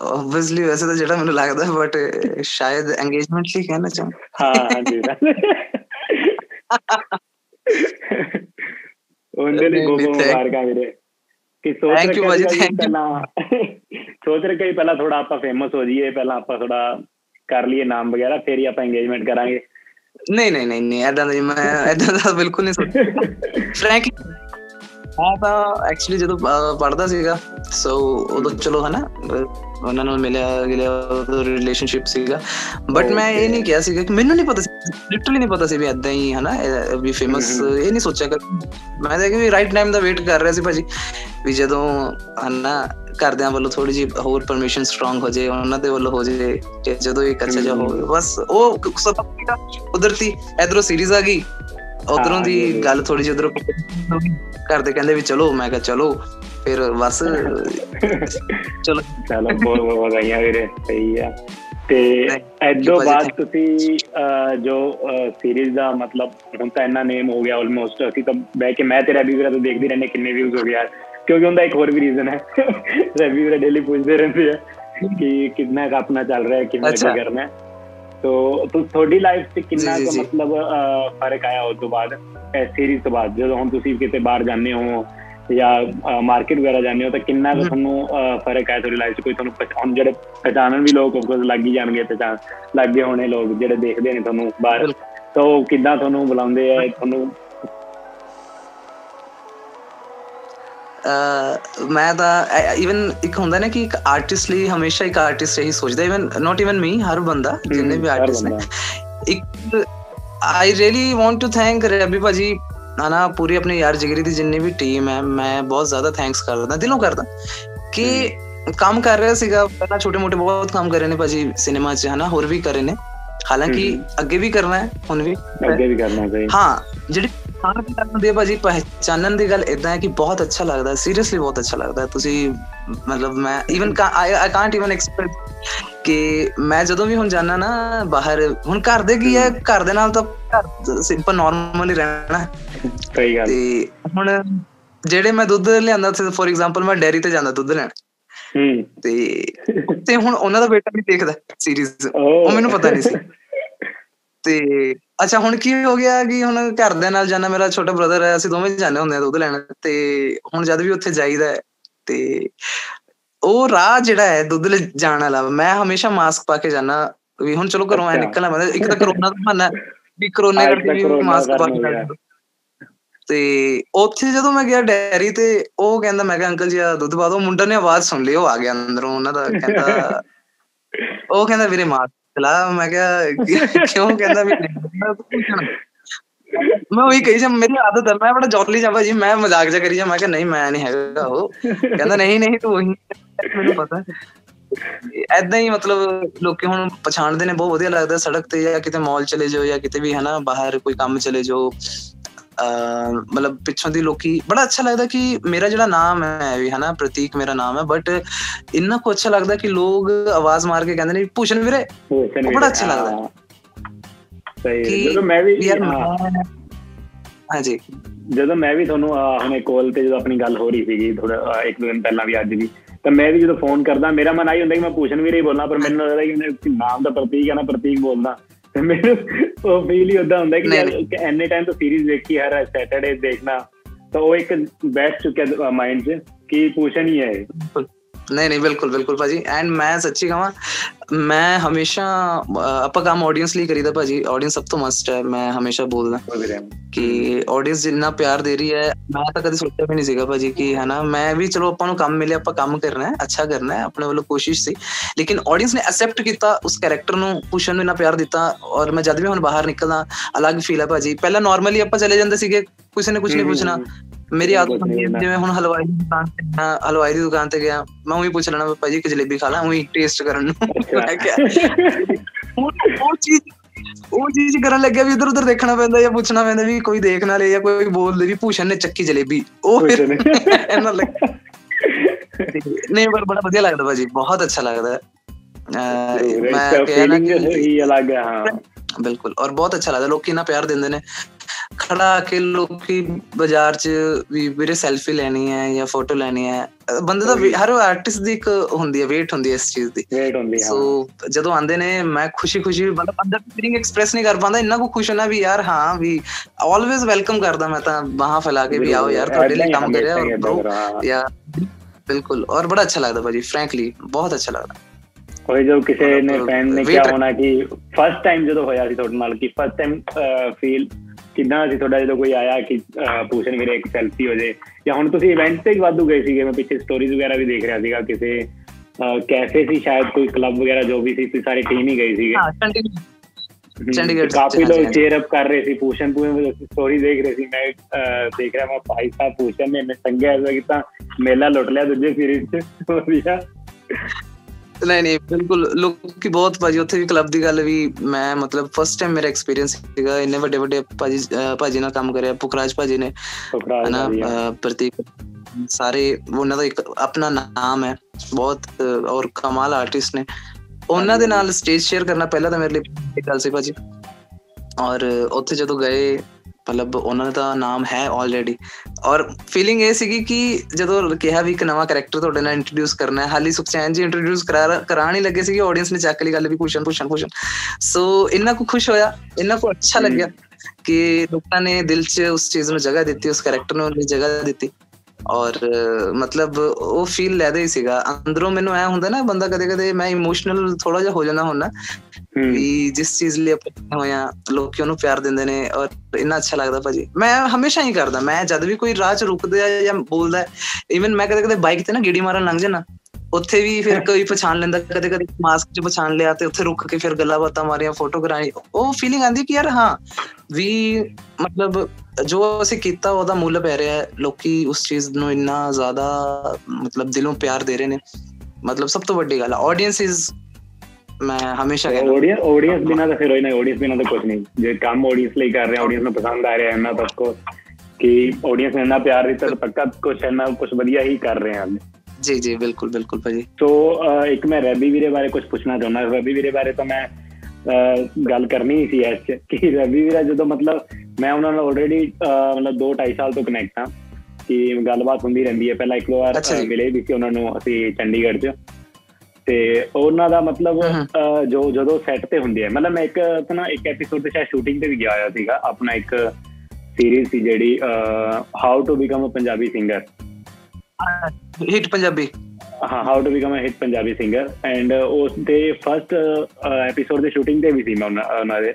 ਆਬਵੀਅਸਲੀ ਵੈਸੇ ਤਾਂ ਜਿਹੜਾ ਮੈਨੂੰ ਲੱਗਦਾ ਬਟ ਸ਼ਾਇਦ ਐਂਗੇਜਮੈਂਟ ਲਈ ਕਹਿਣਾ ਚਾਹਾਂ ਹਾਂ ਹਾਂਜੀ। ਉਹਦੇ ਲਈ ਬਹੁਤ ਮੁਬਾਰਕਾਂ ਵੀਰੇ। ਕਿ ਸੋਚ ਥੈਂਕ ਯੂ ਭਾਜੀ ਥੈਂਕ ਪਹਿਲਾਂ ਸੋਚ ਰਹੇ ਕਿ ਪਹਿਲਾਂ ਥੋੜਾ ਆਪਾਂ ਫੇਮਸ ਹੋ ਜਾਈਏ ਪਹਿਲਾਂ ਆਪਾਂ ਥੋੜਾ ਕਰ ਲਈਏ ਨਾਮ ਵਗੈਰਾ ਫਿਰ ਹੀ ਆਪਾਂ ਇੰਗੇਜਮੈਂਟ ਕਰਾਂਗੇ। ਨਹੀਂ ਨਹੀਂ ਨਹੀਂ ਨਹੀਂ ਐਦਾਂ ਨਹੀਂ ਮੈਂ ਐਦਾਂ ਦਾ ਬਿਲਕੁਲ ਨਹੀਂ ਸੋਚਦਾ। [LAUGHS] ਫ੍ਰੈਂਕਲੀ ਮੈਂ ਤਾਂ ਐਕਚੁਅਲੀ ਜਦੋਂ ਪੜਦਾ ਸੀਗਾ ਸੋ ਉਦੋਂ ਚਲੋ ਹਨਾ ਉਹਨਾਂ ਨਾਲ ਮਿਲਿਆ ਗਿਆ ਰਿਲੇਸ਼ਨਸ਼ਿਪ ਸੀਗਾ। ਬਟ ਮੈਂ ਇਹ ਨਹੀਂ ਕਿਹਾ ਸੀਗਾ ਕਿ ਮੈਨੂੰ ਨਹੀਂ ਪਤਾ ਸੀ ਲਿਟਰਲੀ ਨਹੀਂ ਪਤਾ ਸੀ ਵੀ ਐਦਾਂ ਹੀ ਹਨਾ ਵੀ ਫੇਮਸ ਇਹ ਨਹੀਂ ਸੋਚਿਆ ਕਰ ਮੈਂ ਤਾਂ ਕਿ ਰਾਈਟ ਟਾਈਮ ਦਾ ਵੇਟ ਕਰ ਰਿਹਾ ਸੀ ਭਾਜੀ ਵੀ ਜਦੋਂ ਹਨਾ ਕਰਦਿਆਂ ਵੱਲੋਂ ਥੋੜੀ ਜੀ ਹੋਰ ਪਰਮਿਸ਼ਨ ਸਟਰੋਂਗ ਹੋ ਜੇ ਉਹਨਾਂ ਦੇ ਵੱਲੋਂ ਹੋ ਜੇ ਜਦੋਂ ਇੱਕ ਅੱਛਾ ਜਿਹਾ ਹੋਵੇ ਬਸ ਉਹ ਸਭ ਕੁਦਰਤੀ ਇਧਰੋਂ ਸੀਰੀਜ਼ ਆ ਗਈ ਉਧਰੋਂ ਦੀ ਗੱਲ ਥੋੜੀ ਜਿਹੀ ਉਧਰੋਂ ਕਰਦੇ ਕਹਿੰਦੇ ਵੀ ਚਲੋ ਮੈਂ ਕਿਹਾ ਚਲੋ ਫਿਰ ਬਸ ਚਲੋ। ਚਲੋ ਬਹੁਤ ਬਹੁਤ ਵਧਾਈਆਂ ਵੀਰੇ ਸਹੀ ਆ। ਤੇ ਐਦੋਂ ਬਾਅਦ ਤੁਸੀਂ ਜੋ ਸੀਰੀਜ਼ ਦਾ ਮਤਲਬ ਹੁਣ ਤਾਂ ਇੰਨਾ ਨੇਮ ਹੋ ਗਿਆ ਆਲਮੋਸਟ ਅਸੀਂ ਤਾਂ ਬੈ ਕੇ ਮੈਂ ਤੇਰਾ ਵੀ ਵੀਰਾ ਤਾਂ ਦੇਖਦੀ ਰਹਿੰਦੇ ਕਿੰਨੇ ਵਿਊਜ਼ ਹੋ ਗਿਆ ਕਿਉਂਕਿ ਉਹਦਾ ਇੱਕ ਹੋਰ ਵੀ ਰੀਜ਼ਨ ਹੈ। ਰਵੀ ਵੀਰਾ ਡੇਲੀ ਪੁੱਛਦੇ ਰਹਿੰਦੇ ਆ ਕਿ ਕਿੰਨਾ ਆਪਣਾ ਚੱਲ ਰਿਹਾ ਹੈ ਕਿੰਨਾ ਕੀ ਕਰਨਾ ਹੈ। ਤੋ ਤੋ ਤੁਹਾਡੀ ਲਾਈਫ 'ਚ ਕਿੰਨਾ ਕੁ ਮਤਲਬ ਫ਼ਰਕ ਆਇਆ ਉਸ ਤੋਂ ਬਾਅਦ ਇਸ ਸੀਰੀਜ਼ ਤੋਂ ਬਾਅਦ ਜਦੋਂ ਹੁਣ ਤੁਸੀਂ ਕਿਤੇ ਬਾਹਰ ਜਾਂਦੇ ਹੋ ਜਾਂ ਮਾਰਕੀਟ ਵਗੈਰਾ ਜਾਂਦੇ ਹੋ ਤਾਂ ਕਿੰਨਾ ਕੁ ਤੁਹਾਨੂੰ ਫ਼ਰਕ ਆਇਆ ਤੁਹਾਡੀ ਲਾਈਫ 'ਚ ਕੋਈ ਤੁਹਾਨੂੰ ਹੁਣ ਜਿਹੜੇ ਪਛਾਣਨ ਵੀ ਲੋਕ ਕੋਸ ਲੱਗ ਹੀ ਜਾਣਗੇ ਪਛਾਣ ਲੱਗੇ ਹੋਣੇ ਲੋਕ ਜਿਹੜੇ ਦੇਖਦੇ ਨੇ ਤੁਹਾਨੂੰ ਬਾਹਰ ਤਾਂ ਕਿੱਦਾਂ ਤੁਹਾਨੂੰ ਬੁਲਾਉਂਦੇ ਆ ਤੁਹਾਨੂੰ ਮੈਂ ਤਾਂ ਇਵਨ ਇੱਕ ਹੁੰਦਾ ਨਾ ਕਿ ਇੱਕ ਆਰਟਿਸਟ ਲਈ ਹਮੇਸ਼ਾ ਇੱਕ ਆਰਟਿਸਟ ਹੀ ਸੋਚਦਾ ਇਵਨ ਨਾਟ ਇਵਨ ਮੀ ਹਰ ਬੰਦਾ ਜਿੰਨੇ ਵੀ ਆਰਟਿਸਟ ਨੇ। ਇੱਕ I really want to thank Rabbi ਭਾਜੀ ਨਾ ਪੂਰੀ ਆਪਣੀ ਯਾਰ ਜਿਗਰੀ ਦੀ ਜਿੰਨੀ ਵੀ ਟੀਮ ਹੈ ਮੈਂ ਬਹੁਤ ਜ਼ਿਆਦਾ ਥੈਂਕਸ ਕਰਦਾ ਦਿਲੋਂ ਕਰਦਾ। ਕਿ ਕੰਮ ਕਰ ਰਿਹਾ ਸੀਗਾ ਪਹਿਲਾਂ ਛੋਟੇ ਮੋਟੇ ਬਹੁਤ ਕੰਮ ਕਰ ਰਹੇ ਨੇ ਭਾਜੀ ਸਿਨੇਮਾ 'ਚ ਹਨਾ ਹੋਰ ਵੀ ਕਰ ਰਹੇ ਨੇ। ਹਾਲਾਂਕਿ ਅੱਗੇ ਵੀ ਕਰਨਾ ਹੈ ਹੁਣ ਵੀ। ਅੱਗੇ ਵੀ ਕਰਨਾ ਹੈ ਹਾਂ ਜਿਹੜੀ ਖਾਣ ਦੀ ਹੈ ਭਾਜੀ ਪਹਿਚਾਨਣ ਦੀ ਗੱਲ ਇਦਾਂ ਹੈ ਕਿ ਬਹੁਤ ਅੱਛਾ ਲੱਗਦਾ ਸੀਰੀਅਸਲੀ ਬਹੁਤ ਅੱਛਾ ਲੱਗਦਾ। ਤੁਸੀਂ ਮਤਲਬ ਮੈਂ even I can't even express ਕਿ ਮੈਂ ਜਦੋਂ ਵੀ ਹੁਣ ਜਾਣਾ ਨਾ ਬਾਹਰ ਹੁਣ ਘਰ ਦੇ ਕੀ ਹੈ? ਘਰ ਦੇ ਨਾਲ ਤਾਂ ਘਰ ਸਿੰਪਲ ਨਾਰਮਲ ਹੀ ਰਹਿਣਾ। ਸਹੀ ਗੱਲ। ਤੇ ਹੁਣ ਜਿਹੜੇ ਮੈਂ ਦੁੱਧ ਲਿਆਂਦਾ ਸੀ ਫੋਰ ਐਗਜ਼ਾਮਪਲ ਮੈਂ ਡੈਰੀ ਤੇ ਜਾਂਦਾ ਦੁੱਧ ਲੈਣ। ਹੂੰ। ਤੇ ਤੇ ਹੁਣ ਉਹਨਾਂ ਦਾ ਬੇਟਾ ਵੀ ਦੇਖਦਾ ਸੀਰੀਜ਼ ਉਹ ਮੈਨੂੰ ਪਤਾ ਨਹੀਂ ਸੀ। ਤੇ ਅੱਛਾ ਹੁਣ ਕੀ ਹੋ ਗਿਆ ਕਿ ਹੁਣ ਘਰ ਦੇ ਨਾਲ ਜਾਣਾ ਮੇਰਾ ਛੋਟਾ ਬ੍ਰਦਰ ਹੈ ਅਸੀਂ ਦੋਵੇਂ ਜਾਂਦੇ ਹੁੰਦੇ ਆ ਦੁੱਧ ਲੈਣ ਤੇ ਹੁਣ ਜਦ ਵੀ ਉੱਥੇ ਜਾਈਦਾ ਤੇ ਉਹ ਰਾਹ ਜਿਹੜਾ ਹੈ ਦੁੱਧ ਲੈ ਜਾਣ ਵਾਲਾ ਮੈਂ ਹਮੇਸ਼ਾ ਮਾਸਕ ਪਾ ਕੇ ਜਾਣਾ ਵੀ ਹੁਣ ਚਲੋ ਘਰੋਂ ਐ ਨਿਕਲਣਾ ਪੈਂਦਾ ਇੱਕ ਤਾਂ ਕਰੋਨਾ ਦਾ ਬਹਾਨਾ ਵੀ ਕਰੋਨਾ ਕਰਕੇ ਮਾਸਕ ਪਾ ਕੇ ਤੇ ਉੱਥੇ ਜਦੋਂ ਮੈਂ ਗਿਆ ਡੈਰੀ ਤੇ ਉਹ ਕਹਿੰਦਾ ਮੈਂ ਕਿਹਾ ਅੰਕਲ ਜੀ ਆ ਦੁੱਧ ਪਾ ਦੋ ਮੁੰਡਾ ਨੇ ਆਵਾਜ਼ ਸੁਣ ਲਈ ਉਹ ਆ ਗਿਆ ਅੰਦਰੋਂ ਉਹਨਾਂ ਦਾ ਕਹਿੰਦਾ ਉਹ ਕਹਿੰਦਾ ਵੀਰੇ ਮਾਸਕ ਚਲਾ ਮੈਂ ਕਿਹਾ ਕਿਉਂ ਕਹਿੰਦਾ ਵੀ ਮੈਂ ਉਹੀ ਕਹੀ ਜਾਂ ਮੇਰੀ ਆਦਤ ਹੈ, ਮੈਂ ਬੜਾ ਜੋਟਲੀ ਜਾ ਭਾਜੀ, ਮੈਂ ਮਜ਼ਾਕ ਜਾ ਕਰੀ ਜਾ ਮੈਂ ਕਿਹਾ, ਨਹੀਂ, ਮੈਂ ਨਹੀਂ ਹੈਗਾ ਉਹ। ਕਹਿੰਦਾ, ਨਹੀਂ ਨਹੀਂ, ਤੂੰ ਉਹੀ ਮੈਨੂੰ ਪਤਾ। ਐਦਾਂ ਹੀ ਮਤਲਬ ਲੋਕੀ ਹੁਣ ਪਛਾਣਦੇ ਨੇ, ਬਹੁਤ ਵਧੀਆ ਲੱਗਦਾ ਸੜਕ ਤੇ ਜਾਂ ਕਿਤੇ ਮਾਲ ਚਲੇ ਜਾਓ ਜਾਂ ਕਿਤੇ ਵੀ, ਹਨਾ, ਬਾਹਰ ਕੋਈ ਕੰਮ ਚਲੇ ਜਾਓ। ਮਤਲਬ ਪਿੱਛੋਂ ਦੀ ਲੋਕੀ ਬੜਾ ਅੱਛਾ ਲੱਗਦਾ ਕਿ ਮੇਰਾ ਜਿਹੜਾ ਨਾਮ ਹੈ ਵੀ ਹਨਾ ਪ੍ਰਤੀਕ ਮੇਰਾ ਨਾਮ ਹੈ ਬਟ ਇੰਨਾ ਕੋ ਅੱਛਾ ਲੱਗਦਾ ਕਿ ਲੋਕ ਆਵਾਜ਼ ਮਾਰ ਕੇ ਕਹਿੰਦੇ ਨੇ ਭੂਸ਼ਣ ਵੀਰੇ ਬੜਾ ਅੱਛਾ ਲੱਗਦਾ ਸਹੀ ਜਦੋਂ ਮੈਂ ਵੀ ਹਾਂਜੀ। ਜਦੋਂ ਮੈਂ ਵੀ ਤੁਹਾਨੂੰ ਹੁਣੇ ਕਾਲ ਤੇ ਜਦੋਂ ਆਪਣੀ ਗੱਲ ਹੋ ਰਹੀ ਸੀਗੀ ਥੋੜਾ ਇੱਕ ਦੋ ਦਿਨ ਪਹਿਲਾਂ ਵੀ ਅੱਜ ਵੀ ਤਾਂ ਮੈਂ ਵੀ ਜਦੋਂ ਫੋਨ ਕਰਦਾ ਮੇਰਾ ਮਨ ਆਈ ਹੁੰਦਾ ਕਿ ਮੈਂ ਭੂਸ਼ਣ ਵੀਰੇ ਹੀ ਬੋਲਣਾ ਪਰ ਮੈਨੂੰ ਲੱਗਦਾ ਕਿ ਨਾਮ ਦਾ ਪ੍ਰਤੀਕ ਹੈ ਨਾ ਪ੍ਰਤੀਕ ਬੋਲਦਾ। ਤੇ ਮੈਨੂੰ ਉਹ ਫੀਲ ਹੀ ਉਦਾਂ ਹੁੰਦਾ ਕਿ ਐਨੇ ਟਾਈਮ ਤੋਂ ਸੀਰੀਜ਼ ਦੇਖੀ ਹਰ ਸੈਟਰਡੇ ਦੇਖਣਾ ਤਾਂ ਉਹ ਇੱਕ ਬੈਠ ਚੁੱਕਿਆ ਮਾਈਂਡ 'ਚ ਕਿ ਪੂਛਣ ਹੀ ਹੈ ਨਹੀਂ ਨਹੀਂ ਬਿਲਕੁਲ ਬਿਲਕੁਲ ਭਾਜੀ। ਐਂਡ ਮੈਂ ਸੱਚੀ ਕਹਾਂ ਮੈਂ ਹਮੇਸ਼ਾ ਆਪਾਂ ਕੰਮ ਆਡੀਅנס ਲਈ ਕਰੀਦਾ ਭਾਜੀ। ਆਡੀਅנס ਸਭ ਤੋਂ ਮਸਟ ਹੈ ਮੈਂ ਹਮੇਸ਼ਾ ਬੋਲਦਾ। ਕਿ ਆਡੀਅנס ਜਿੰਨਾ ਪਿਆਰ ਦੇ ਰਹੀ ਹੈ ਮੈਂ ਤਾਂ ਕਦੇ ਸੋਚਿਆ ਵੀ ਨਹੀਂ ਸੀਗਾ ਭਾਜੀ ਕਿ ਹਨਾ ਮੈਂ ਵੀ ਚਲੋ ਆਪਾਂ ਨੂੰ ਕੰਮ ਮਿਲੇ ਆਪਾਂ ਕੰਮ ਕਰਨਾ ਹੈ ਅੱਛਾ ਕਰਨਾ ਹੈ ਆਪਣੇ ਵੱਲੋਂ ਕੋਸ਼ਿਸ਼ ਸੀ। ਲੇਕਿਨ ਆਡੀਅנס ਨੇ ਐਕਸੈਪਟ ਕੀਤਾ ਉਸ ਕੈਰੈਕਟਰ ਨੂੰ ਪੁਸ਼ਨ ਨੂੰ ਇਨਾ ਪਿਆਰ ਦਿੱਤਾ ਔਰ ਮੈਂ ਜਦ ਵੀ ਹੁਣ ਬਾਹਰ ਨਿਕਲਦਾ ਅਲੱਗ ਫੀਲ ਹੈ ਭਾਜੀ। ਪਹਿਲਾਂ ਨਾਰਮਲੀ ਆਪਾਂ ਚਲੇ ਜਾਂਦੇ ਸੀਗੇ ਕਿਸੇ ਨੇ ਕੁਝ ਨਹੀਂ ਪੁੱਛਣਾ। ਮੇਰੀ ਆਦਤ ਹੁੰਦੀ ਹੈ ਜਿਵੇਂ ਹੁਣ ਹਲਵਾਈ ਦੀ ਦੁਕਾਨ ਤੇ ਹਲਵਾਈ ਦੀ ਦੁਕਾਨ ਤੇ ਗਿਆ ਮੈਂ ਉਹੀ ਪੁੱਛ ਲੈਣਾ ਭਾਜੀ ਕਿ ਜਲੇਬੀ ਖਾ ਲਾਂ ਉਹੀ ਟੇਸਟ ਕਰਨ ਨੂੰ। ਮੈਂ ਕਿਹਾ ਉਹ ਚੀਜ਼ ਉਹ ਚੀਜ਼ ਕਰਨ ਲੱਗਿਆ ਵੀ ਇਧਰ ਉਧਰ ਦੇਖਣਾ ਪੈਂਦਾ ਜਾਂ ਪੁੱਛਣਾ ਪੈਂਦਾ ਵੀ ਕੋਈ ਦੇਖ ਨਾ ਲੇ ਜਾਂ ਕੋਈ ਬੋਲ ਦੇ ਵੀ ਭੂਸ਼ਣ ਨੇ ਚੱਕੀ ਜਲੇਬੀ। ਉਹ ਫਿਰ ਇਹਨਾਂ ਲੱਗ ਨਹੀਂ ਪਰ ਬੜਾ ਵਧੀਆ ਲੱਗਦਾ ਭਾਜੀ ਬਹੁਤ ਅੱਛਾ ਲੱਗਦਾ। ਮੈਂ ਕਹਿਣਾ ਕਿ ਹੀ ਅਲੱਗ ਹੈ ਹਾਂ। ਬਿਲਕੁਲ ਔਰ ਬਹੁਤ ਅੱਛਾ ਲੱਗਦਾ ਲੋਕੀ ਨਾ ਪਿਆਰ ਦਿੰਦੇ ਨੇ। ਖੜਾ ਕੇ ਲੋਕੀ ਬਾਜ਼ਾਰ 'ਚ ਵੀ ਵੀਰੇ ਸੈਲਫੀ ਲੈਣੀ ਹੈ ਜਾਂ ਫੋਟੋ ਲੈਣੀ ਹੈ। ਬੰਦੇ ਦਾ ਹਰ ਆਰਟਿਸਟ ਦੀ ਇੱਕ ਹੁੰਦੀ ਹੈ ਵੇਟ ਹੁੰਦੀ ਹੈ ਇਸ ਚੀਜ਼ ਦੀ। ਵੇਟ ਹੁੰਦੀ ਹੈ ਸੋ ਜਦੋਂ ਆਂਦੇ ਨੇ ਮੈਂ ਖੁਸ਼ੀ-ਖੁਸ਼ੀ ਮਤਲਬ ਅੰਦਰ ਫੀਲਿੰਗ ਐਕਸਪ੍ਰੈਸ ਨਹੀਂ ਕਰ ਪਾਉਂਦਾ ਇੰਨਾ ਕੋ ਖੁਸ਼ ਹੋਣਾ ਵੀ ਯਾਰ ਹਾਂ ਵੀ ਆਲਵੇਜ਼ ਵੈਲਕਮ ਕਰਦਾ ਮੈਂ ਤਾਂ ਬਾਹਾਂ ਫੈਲਾ ਕੇ ਵੀ ਆਓ ਯਾਰ ਤੁਹਾਡੇ ਲਈ ਕੰਮ ਕਰ ਰਿਹਾ ਔਰ ਯਾ ਬਿਲਕੁਲ। ਔਰ ਬੜਾ ਅੱਛਾ ਲੱਗਦਾ ਭਾਜੀ ਫ੍ਰੈਂਕਲੀ ਬਹੁਤ ਅੱਛਾ ਲੱਗਦਾ। ਕੋਈ ਜੋ ਕਿਸੇ ਨੇ ਫੈਨ ਨੇ ਕਿਹਾ ਹੋਣਾ ਕਿ ਫਸਟ ਟਾਈਮ ਜਦੋਂ ਹੋਇਆ ਸੀ ਤੁਹਾਡੇ ਨਾਲ ਕਿ ਫਸਟ ਟਾਈਮ ਫੀਲ ਕਿੰਨਾ ਸੀ ਤੁਹਾਡਾ ਜਦੋਂ ਕੋਈ ਆਇਆ ਕਿ ਪੁੱਛਣ ਵੀਰੇ ਇੱਕ ਸੈਲਫੀ ਹੋ ਜੇ? ਜਾਂ ਹੁਣ ਤੁਸੀਂ ਇਵੈਂਟ ਤੇ ਹੀ ਵਾਧੂ ਗਏ ਸੀਗੇ ਮੈਂ ਪਿੱਛੇ ਸਟੋਰੀਜ਼ ਵਗੈਰਾ ਵੀ ਦੇਖ ਰਿਹਾ ਸੀਗਾ ਕਿਸੇ ਕੈਫੇ ਸੀ ਸ਼ਾਇਦ ਕੋਈ ਕਲੱਬ ਵਗੈਰਾ ਜੋ ਵੀ ਸੀ ਤੁਸੀਂ ਸਾਰੇ ਟੀਮ ਹੀ ਗਏ ਸੀਗੇ। ਹਾਂ ਚੰਡੀਗੜ੍ਹ। ਕਾਫੀ ਲੋਕ ਚੇਅਰ ਅਪ ਕਰ ਰਹੇ ਸੀ ਪੂਸ਼ਨ ਪੂਰੇ ਸਟੋਰੀ ਦੇਖ ਰਹੇ ਸੀ। ਮੈਂ ਦੇਖ ਰਿਹਾ ਮੈਂ ਭਾਈ ਸਾਹਿਬ ਪੂਸ਼ਨ ਨੇ ਮੈਂ ਸੰਗਿਆ ਐਸਾ ਕੀਤਾ ਮੇਲਾ ਲੁੱਟ ਲਿਆ ਦੂਜੇ ਸੀਰੀਜ਼ ਚ। ਵਧੀਆ ਨਹੀਂ ਨਹੀਂ ਬਿਲਕੁਲ। ਲੋਕੀ ਬਹੁਤ ਭਾਜੀ ਉੱਥੇ ਵੀ ਕਲੱਬ ਦੀ ਗੱਲ ਵੀ ਮੈਂ ਮਤਲਬ ਫਸਟ ਟਾਈਮ ਮੇਰਾ ਐਕਸਪੀਰੀਅੰਸ ਸੀਗਾ। ਇੰਨੇ ਵੱਡੇ ਵੱਡੇ ਭਾਜੀ ਭਾਜੀ ਨਾਲ ਕੰਮ ਕਰਿਆ ਪੁਖਰਾਜ ਭਾਜੀ ਨੇ। ਹਨਾ ਪ੍ਰਤੀਕ। ਸਾਰੇ ਉਹਨਾਂ ਦਾ ਇੱਕ ਆਪਣਾ ਨਾਮ ਹੈ। ਬਹੁਤ ਔਰ ਕਮਾਲ ਆਰਟਿਸਟ ਨੇ। ਉਹਨਾਂ ਦੇ ਨਾਲ ਸਟੇਜ ਸ਼ੇਅਰ ਕਰਨਾ ਪਹਿਲਾਂ ਤਾਂ ਮੇਰੇ ਲਈ ਇੱਕ ਗੱਲ ਸੀ ਭਾਜੀ। ਔਰ ਉੱਥੇ ਜਦੋਂ ਗਏ ਮਤਲਬ ਉਹਨਾਂ ਦਾ ਨਾਮ ਹੈ ਆਲਰੇਡੀ ਔਰ ਫੀਲਿੰਗ ਇਹ ਸੀਗੀ ਕਿ ਜਦੋਂ ਕਿਹਾ ਵੀ ਇੱਕ ਨਵਾਂ ਕੈਰੈਕਟਰ ਤੁਹਾਡੇ ਨਾਲ ਇੰਟਰੋਡਿਊਸ ਕਰਨਾ ਹੈ ਹਾਲੀ ਸੁਖਚੈਨ ਜੀ ਇੰਟਰੋਡਿਊਸ ਕਰਾਣ ਹੀ ਲੱਗੇ ਸੀ ਕਿ ਆਡੀਅנס ਨੇ ਚੱਕ ਲਈ ਗੱਲ ਵੀ ਕੁਸ਼ਨ ਕੁਸ਼ਨ ਕੁਸ਼ਨ ਸੋ ਇੰਨਾ ਕੋ ਖੁਸ਼ ਹੋਇਆ ਇੰਨਾ ਕੋ ਅੱਛਾ ਲੱਗਿਆ ਕਿ ਲੋਕਾਂ ਨੇ ਦਿਲ 'ਚ ਉਸ ਚੀਜ਼ ਨੂੰ ਜਗ੍ਹਾ ਦਿੱਤੀ ਉਸ ਕੈਰੈਕਟਰ ਨੂੰ ਜਗ੍ਹਾ ਦਿੱਤੀ। ਔਰ ਮਤਲਬ ਉਹ ਫੀਲ ਲੈਦਾ ਹੀ ਸੀਗਾ। ਅੰਦਰੋਂ ਮੈਨੂੰ ਐ ਹੁੰਦਾ ਨਾ ਬੰਦਾ ਕਦੇ ਕਦੇ ਮੈਂ ਇਮੋਸ਼ਨਲ ਥੋੜਾ ਜਿਹਾ ਹੋ ਜਾਂਦਾ ਹੁੰਦਾ ਵੀ ਜਿਸ ਚੀਜ਼ ਲਈ ਆਪਾਂ ਹੋਇਆ ਲੋਕੀ ਉਹਨੂੰ ਪਿਆਰ ਦਿੰਦੇ ਨੇ ਔਰ ਇੰਨਾ ਅੱਛਾ ਲੱਗਦਾ ਭਾਜੀ। ਮੈਂ ਹਮੇਸ਼ਾ ਹੀ ਕਰਦਾ ਮੈਂ ਜਦ ਵੀ ਕੋਈ ਰਾਹ 'ਚ ਰੁਕਦਾ ਜਾਂ ਬੋਲਦਾ ਇਵਨ ਮੈਂ ਕਦੇ ਕਦੇ ਬਾਈਕ ਤੇ ਨਾ ਗੇੜੀ ਮਾਰਨ ਲੰਘ ਜਾਣਾ ਉੱਥੇ ਵੀ ਫਿਰ ਕੋਈ ਪਛਾਣ ਲੈਂਦਾ ਕਦੇ ਕਦੇ ਮਾਸਕ 'ਚ ਪਛਾਣ ਲਿਆ ਤੇ ਉੱਥੇ ਰੁਕ ਕੇ ਫਿਰ ਗੱਲਾਂ ਬਾਤਾਂ ਮਾਰੀਆਂ ਫੋਟੋ ਕਰਾਈ। ਉਹ ਫੀਲਿੰਗ ਆਂਦੀ ਕਿ ਯਾਰ ਹਾਂ ਵੀ ਮਤਲਬ ਜੋ ਅਸੀਂ ਕੀਤਾ ਉਹਦਾ ਮੁੱਲ ਪੈ ਰਿਹਾ ਹੈ। ਲੋਕੀ ਉਸ ਚੀਜ਼ ਨੂੰ ਇੰਨਾ ਜ਼ਿਆਦਾ ਮਤਲਬ ਦਿਲੋਂ ਪਿਆਰ ਦੇ ਰਹੇ ਨੇ। ਮਤਲਬ ਸਭ ਤੋਂ ਵੱਡੀ ਗੱਲ ਆਡੀਅנס ਇਜ਼ ਮੈਂ ਹਮੇਸ਼ਾ ਕਹਿੰਦਾ। ਆਡੀਅנס ਆਡੀਅנס ਬਿਨਾ ਤਾਂ ਫਿਰ ਹੋਈ ਨਾ ਆਡੀਅנס ਬਿਨਾ ਤਾਂ ਕੁਝ ਨਹੀਂ। ਜੇ ਕੰਮ ਆਡੀਅנס ਲਈ ਕਰ ਰਹੇ ਆ ਆਡੀਅנס ਨੂੰ ਪਸੰਦ ਆ ਰਿਹਾ ਹੈ ਨਾ ਤਾਂ ਕੋ ਕਿ ਆਡੀਅנס ਨੇ ਨਾ ਪਿਆਰ ਦਿੱਤਾ ਤਾਂ ਪੱਕਾ ਕੁਝ ਹੈ ਨਾ ਕੁਝ ਵਧੀਆ ਹੀ ਕਰ ਰਹੇ ਆ। ਜੀ ਜੀ ਬਿਲਕੁਲ ਬਿਲਕੁਲ ਭਾਜੀ। ਸੋ ਇੱਕ ਮੈਂ ਰੈਬੀ ਵੀਰੇ ਬਾਰੇ ਕੁਝ ਪੁੱਛਣਾ ਚਾਹੁੰਦਾ ਰੈਬੀ ਵੀਰੇ ਬਾਰੇ ਤਾਂ ਮੈਂ ਗੱਲ ਕਰਨੀ ਸੀ ਐਸ ਕਿ ਰਵੀ ਵੀਰਾ ਜਦੋਂ ਮਤਲਬ ਮੈਂ ਉਹਨਾਂ ਨਾਲ ਆਲਰੇਡੀ ਮਤਲਬ 2 2.5 ਸਾਲ ਤੋਂ ਕਨੈਕਟ ਆ ਕਿ ਗੱਲਬਾਤ ਹੁੰਦੀ ਰਹਿੰਦੀ ਹੈ। ਪਹਿਲਾਂ ਇੱਕ ਵਾਰ ਮਿਲੇ ਵੀ ਸੀ ਉਹਨਾਂ ਨੂੰ ਅਸੀਂ ਚੰਡੀਗੜ੍ਹ 'ਚ। ਤੇ ਉਹਨਾਂ ਦਾ ਮਤਲਬ ਜੋ ਜਦੋਂ ਸੈੱਟ ਤੇ ਹੁੰਦੀ ਹੈ। ਮਤਲਬ ਮੈਂ ਇੱਕ ਨਾ ਇੱਕ ਐਪੀਸੋਡ ਤੇ ਸ਼ਾਇਦ ਸ਼ੂਟਿੰਗ ਤੇ ਵੀ ਗਿਆ ਹੋਇਆ ਸੀਗਾ। ਆਪਣਾ ਇੱਕ ਸੀਰੀਜ਼ ਸੀ ਜਿਹੜੀ how to become a Punjabi singer hit Punjabi. ਹਾਂ how to become a hit Punjabi singer and ਉਸ ਦੇ ਫਰਸਟ ਐਪੀਸੋਡ ਦੇ ਸ਼ੂਟਿੰਗ ਤੇ ਵੀ ਸੀ ਮੈਂ ਉਹਨਾਂ ਦੇ।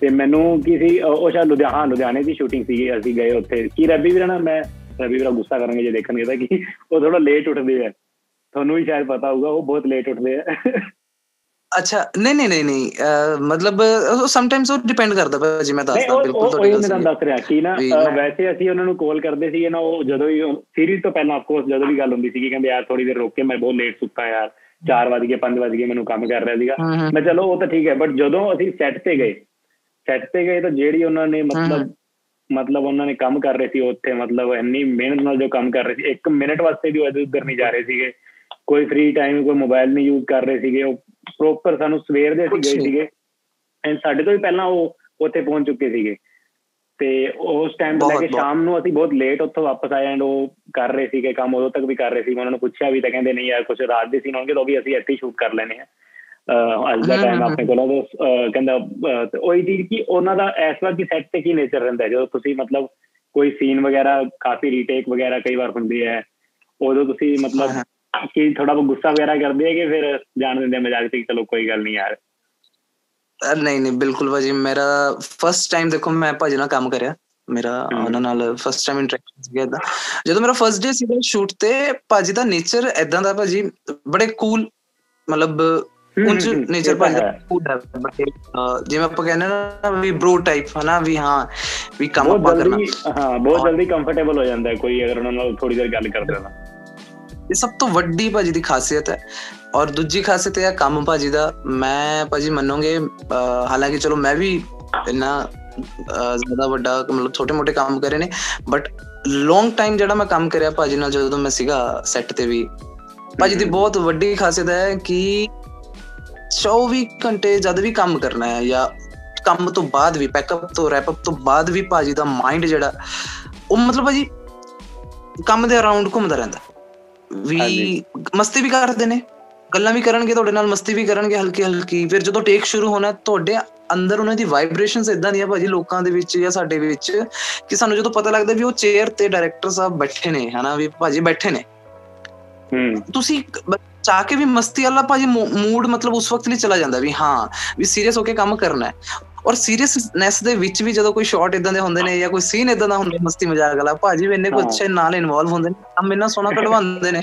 ਤੇ ਮੈਨੂੰ ਕੀ ਸੀ ਉਹ ਸ਼ਾਇਦ ਲੁਧਿਆਣਾ ਲੁਧਿਆਣੇ ਦੀ ਸ਼ੂਟਿੰਗ ਸੀਗੀ, ਅਸੀਂ ਗਏ ਉੱਥੇ। ਕੀ ਰੱਬੀ ਵੀਰਾ ਨਾ ਮੈਂ ਰੱਬੀ ਵੀਰਾ ਗੁੱਸਾ ਕਰਾਂਗੇ ਜੇ ਦੇਖਣਗੇ ਤਾਂ ਕਿ ਉਹ ਥੋੜਾ ਲੇਟ ਉੱਠਦੇ ਆ। ਤੁਹਾਨੂੰ ਵੀ ਸ਼ਾਇਦ ਪਤਾ ਹੋਊਗਾ, ਉਹ ਬਹੁਤ ਲੇਟ ਉੱਠਦੇ ਆ। ਅੱਛਾ ਨਹੀਂ ਨਹੀਂ ਨਹੀਂ ਨਹੀਂ ਮਤਲਬ ਸਮ ਟਾਈਮਸ ਉਹ ਡਿਪੈਂਡ ਕਰਦਾ ਭਾਜੀ ਮੈਂ ਦੱਸਦਾ ਬਿਲਕੁਲ ਤੁਹਾਡੀ ਗੱਲ ਸਹੀ ਦੱਸ ਰਿਹਾ ਕਿ ਨਾ ਵੈਸੇ ਅਸੀਂ ਉਹਨਾਂ ਨੂੰ ਕਾਲ ਕਰਦੇ ਸੀਗੇ ਨਾ ਉਹ ਜਦੋਂ ਵੀ ਸੀਰੀਜ਼ ਤੋਂ ਪਹਿਲਾਂ ਆਫ ਕੋਰਸ ਜਦੋਂ ਵੀ ਗੱਲ ਹੁੰਦੀ ਸੀਗੀ ਕਹਿੰਦੇ ਯਾਰ ਥੋੜੀ ਦੇਰ ਰੁਕ ਕੇ ਮੈਂ ਬਹੁਤ ਲੇਟ ਸੁੱਤਾ ਯਾਰ 4 ਵਜੇ 5 ਵਜੇ ਮੈਨੂੰ ਕੰਮ ਕਰ ਰਿਹਾ ਸੀਗਾ। ਮੈਂ ਚਲੋ ਉਹ ਤਾਂ ਠੀਕ ਹੈ ਬਟ ਜਦੋਂ ਅਸੀਂ ਸੈੱਟ ਤੇ ਗਏ ਸੈੱਟ ਤੇ ਗਏ ਤਾਂ ਜਿਹੜੀ ਉਹਨਾਂ ਨੇ ਮਤਲਬ ਮਤਲਬ ਉਹਨਾਂ ਨੇ ਕੰਮ ਕਰ ਰਹੇ ਸੀ ਉੱਥੇ ਮਤਲਬ ਇੰਨੀ ਮਿਹਨਤ ਨਾਲ ਜੋ ਕੰਮ ਕਰ ਰਹੇ ਸੀ 1 ਮਿੰਟ ਵਾਸਤੇ ਵੀ ਉਹ ਇੱਧਰ ਨਹੀਂ ਜਾ ਰਹੇ ਸੀਗੇ। ਕੋਈ ਫ੍ਰੀ ਟਾਈਮ ਕੋਈ ਮੋਬਾਈਲ ਨਹੀਂ ਯੂਜ਼ ਕਰ ਰਹੇ ਸੀਗੇ ਉਹ ਪ੍ਰੋਪਰ ਸਾਨੂੰ ਸਵੇਰ ਦੇ ਅਸੀਂ ਗਏ ਸੀਗੇ। ਐਂਡ ਸਾਡੇ ਤੋਂ ਵੀ ਪਹਿਲਾਂ ਉਹ ਉੱਥੇ ਪਹੁੰਚ ਚੁੱਕੇ ਸੀਗੇ। ਤੇ ਉਸ ਟਾਈਮ ਤੋਂ ਲੈ ਕੇ ਸ਼ਾਮ ਨੂੰ ਅਸੀਂ ਬਹੁਤ ਲੇਟ ਉੱਥੋਂ ਵਾਪਸ ਆਏ ਐਂਡ ਉਹ ਕਰ ਰਹੇ ਸੀਗੇ ਕੰਮ ਉਦੋਂ ਤੱਕ ਵੀ ਕਰ ਰਹੇ ਸੀ ਉਹਨਾਂ ਨੂੰ ਪੁੱਛਿਆ ਵੀ ਤਾਂ ਕਹਿੰਦੇ ਨਹੀਂ ਯਾਰ ਕੁਝ ਰਾਤ ਦੇ ਸੀ ਹੋਣਗੇ ਤਾਂ ਵੀ ਅਸੀਂ ਇੱਥੇ ਸ਼ੂਟ ਕਰ ਲੈਨੇ ਆ ਅੱਜ ਦਾ ਟਾਈਮ ਆਪਣੇ ਕੋਲ ਉਹ ਕਹਿੰਦਾ ਉਹੀ ਚੀਜ਼ ਕਿ ਉਹਨਾਂ ਦਾ ਇਸ ਵਾਰ ਕੀ ਸੈੱਟ ਤੇ ਕੀ ਨੇਚਰ ਰਹਿੰਦਾ ਜਦੋਂ ਤੁਸੀਂ ਮਤਲਬ ਕੋਈ ਸੀਨ ਵਗੈਰਾ ਕਾਫੀ ਰੀਟੇਕ ਵਗੈਰਾ ਕਈ ਵਾਰ ਹੁੰਦੀ ਹੈ ਉਦੋਂ ਤੁਸੀਂ ਮਤਲਬ ਕਿ ਥੋੜਾ ਬਹੁਤ ਗੁੱਸਾ ਵਗੈਰਾ ਕਰਦੇ ਆ ਕਿ ਫਿਰ ਜਾਣ ਦਿੰਦੇ ਮਜ਼ਾਕ ਤੇ ਚਲੋ ਕੋਈ ਗੱਲ ਨਹੀਂ ਯਾਰ। ਨਹੀਂ ਨਹੀਂ ਬਿਲਕੁਲ ਭਾਜੀ। ਮੇਰਾ ਫਸਟ ਟਾਈਮ ਦੇਖੋ ਮੈਂ ਭਾਜੀ ਨਾਲ ਕੰਮ ਕਰਿਆ। ਮੇਰਾ ਉਹਨਾਂ ਨਾਲ ਫਸਟ ਟਾਈਮ ਇੰਟਰੈਕਸ਼ਨ ਸੀਗਾ ਇਦਾਂ ਜਦੋਂ ਮੇਰਾ ਫਸਟ ਡੇ ਸੀਗਾ ਸ਼ੂਟ ਤੇ ਭਾਜੀ ਦਾ ਨੇਚਰ ਇਦਾਂ ਦਾ ਭਾਜੀ ਬੜੇ ਕੂਲ ਮਤਲਬ ਉਂਝ ਨੇਚਰ ਭਾਜੀ ਦਾ ਕੂਲ ਹੈ। ਜਿਵੇਂ ਆਪਾਂ ਕਹਿੰਦੇ ਨਾ ਵੀ ਬ੍ਰੋ ਟਾਈਪ ਹਨਾ ਵੀ ਹਾਂ ਵੀ ਕੰਮ ਆਪਾਂ ਕਰਨਾ। ਹਾਂ ਬਹੁਤ ਜਲਦੀ ਕੰਫਰਟੇਬਲ ਹੋ ਜਾਂਦਾ ਕੋਈ ਅਗਰ ਉਹਨਾਂ ਨਾਲ ਥੋੜੀ ਦੇਰ ਗੱਲ ਕਰਦੇ ਨਾ ਇਹ ਸਭ ਤੋਂ ਵੱਡੀ ਭਾਜੀ ਦੀ ਖਾਸੀਅਤ ਹੈ। ਔਰ ਦੂਜੀ ਖਾਸੀਅਤ ਇਹ ਹੈ ਕੰਮ ਭਾਜੀ ਦਾ। ਮੈਂ ਭਾਜੀ ਮੰਨੋਗੇ ਹਾਲਾਂਕਿ ਚਲੋ ਮੈਂ ਵੀ ਇੰਨਾ ਜ਼ਿਆਦਾ ਵੱਡਾ ਮਤਲਬ ਛੋਟੇ ਮੋਟੇ ਕੰਮ ਕਰੇ ਨੇ ਬਟ ਲੌਂਗ ਟਾਈਮ ਜਿਹੜਾ ਮੈਂ ਕੰਮ ਕਰਿਆ ਭਾਜੀ ਨਾਲ ਜਦੋਂ ਮੈਂ ਸੀਗਾ ਸੈੱਟ ਤੇ ਵੀ ਭਾਜੀ ਦੀ ਬਹੁਤ ਵੱਡੀ ਖਾਸੀਅਤ ਹੈ ਕਿ 24 ਘੰਟੇ ਜਦ ਵੀ ਕੰਮ ਕਰਨਾ ਹੈ ਜਾਂ ਕੰਮ ਤੋਂ ਬਾਅਦ ਵੀ ਪੈਕਅਪ ਤੋਂ ਰੈਪ ਅਪ ਤੋਂ ਬਾਅਦ ਵੀ ਭਾਜੀ ਦਾ ਮਾਈਂਡ ਜਿਹੜਾ ਉਹ ਮਤਲਬ ਭਾਜੀ ਕੰਮ ਦੇ ਅਰਾਊਂਡ ਘੁੰਮਦਾ ਰਹਿੰਦਾ। ਵੀ ਮਸਤੀ ਵੀ ਕਰਦੇ ਨੇ। ਗੱਲਾਂ ਵੀ ਕਰਨਗੇ ਤੁਹਾਡੇ ਨਾਲ ਮਸਤੀ ਵੀ ਕਰਨਗੇ ਹਲਕੀ ਹਲਕੀ। ਫਿਰ ਜਦੋਂ ਟੇਕ ਸ਼ੁਰੂ ਹੋਣਾ ਤੁਹਾਡੇ ਅੰਦਰ ਉਹਨਾਂ ਦੀ ਵਾਈਬ੍ਰੇਸ਼ਨਸ ਇਦਾਂ ਦੀਆਂ ਭਾਜੀ ਲੋਕਾਂ ਦੇ ਵਿੱਚ ਜਾਂ ਸਾਡੇ ਵਿੱਚ ਕਿ ਸਾਨੂੰ ਜਦੋਂ ਪਤਾ ਲੱਗਦਾ ਵੀ ਉਹ ਚੇਅਰ ਤੇ ਡਾਇਰੈਕਟਰ ਸਾਹਿਬ ਬੈਠੇ ਨੇ ਹਨਾ ਵੀ ਭਾਜੀ ਬੈਠੇ ਨੇ। ਹੂੰ। ਤੁਸੀਂ ਚਾਹ ਕੇ ਵੀ ਮਸਤੀ ਵਾਲਾ ਭਾਜੀ ਮੂਡ ਮਤਲਬ ਉਸ ਵਕਤ ਲਈ ਚਲਾ ਜਾਂਦਾ ਵੀ ਹਾਂ ਵੀ ਸੀਰੀਅਸ ਹੋ ਕੇ ਕੰਮ ਕਰਨਾ ਹੈ। ਔਰ ਸੀਰੀਅਸਨੈਸ ਦੇ ਵਿੱਚ ਵੀ ਜਦੋਂ ਕੋਈ ਸ਼ਾਟ ਇਦਾਂ ਦੇ ਹੁੰਦੇ ਨੇ ਜਾਂ ਕੋਈ ਸੀਨ ਇਦਾਂ ਦਾ ਹੁੰਦਾ ਮਸਤੀ ਮਜ਼ਾਕ ਵਾਲਾ ਭਾਜੀ ਵੀ ਇੰਨੇ ਕੁ ਅੱਛੇ ਨਾਲ ਇਨਵੋਲਵ ਹੁੰਦੇ ਨੇ ਕੰਮ ਇੰਨਾ ਸੋਹਣਾ ਕਢਵਾਉਂਦੇ ਨੇ।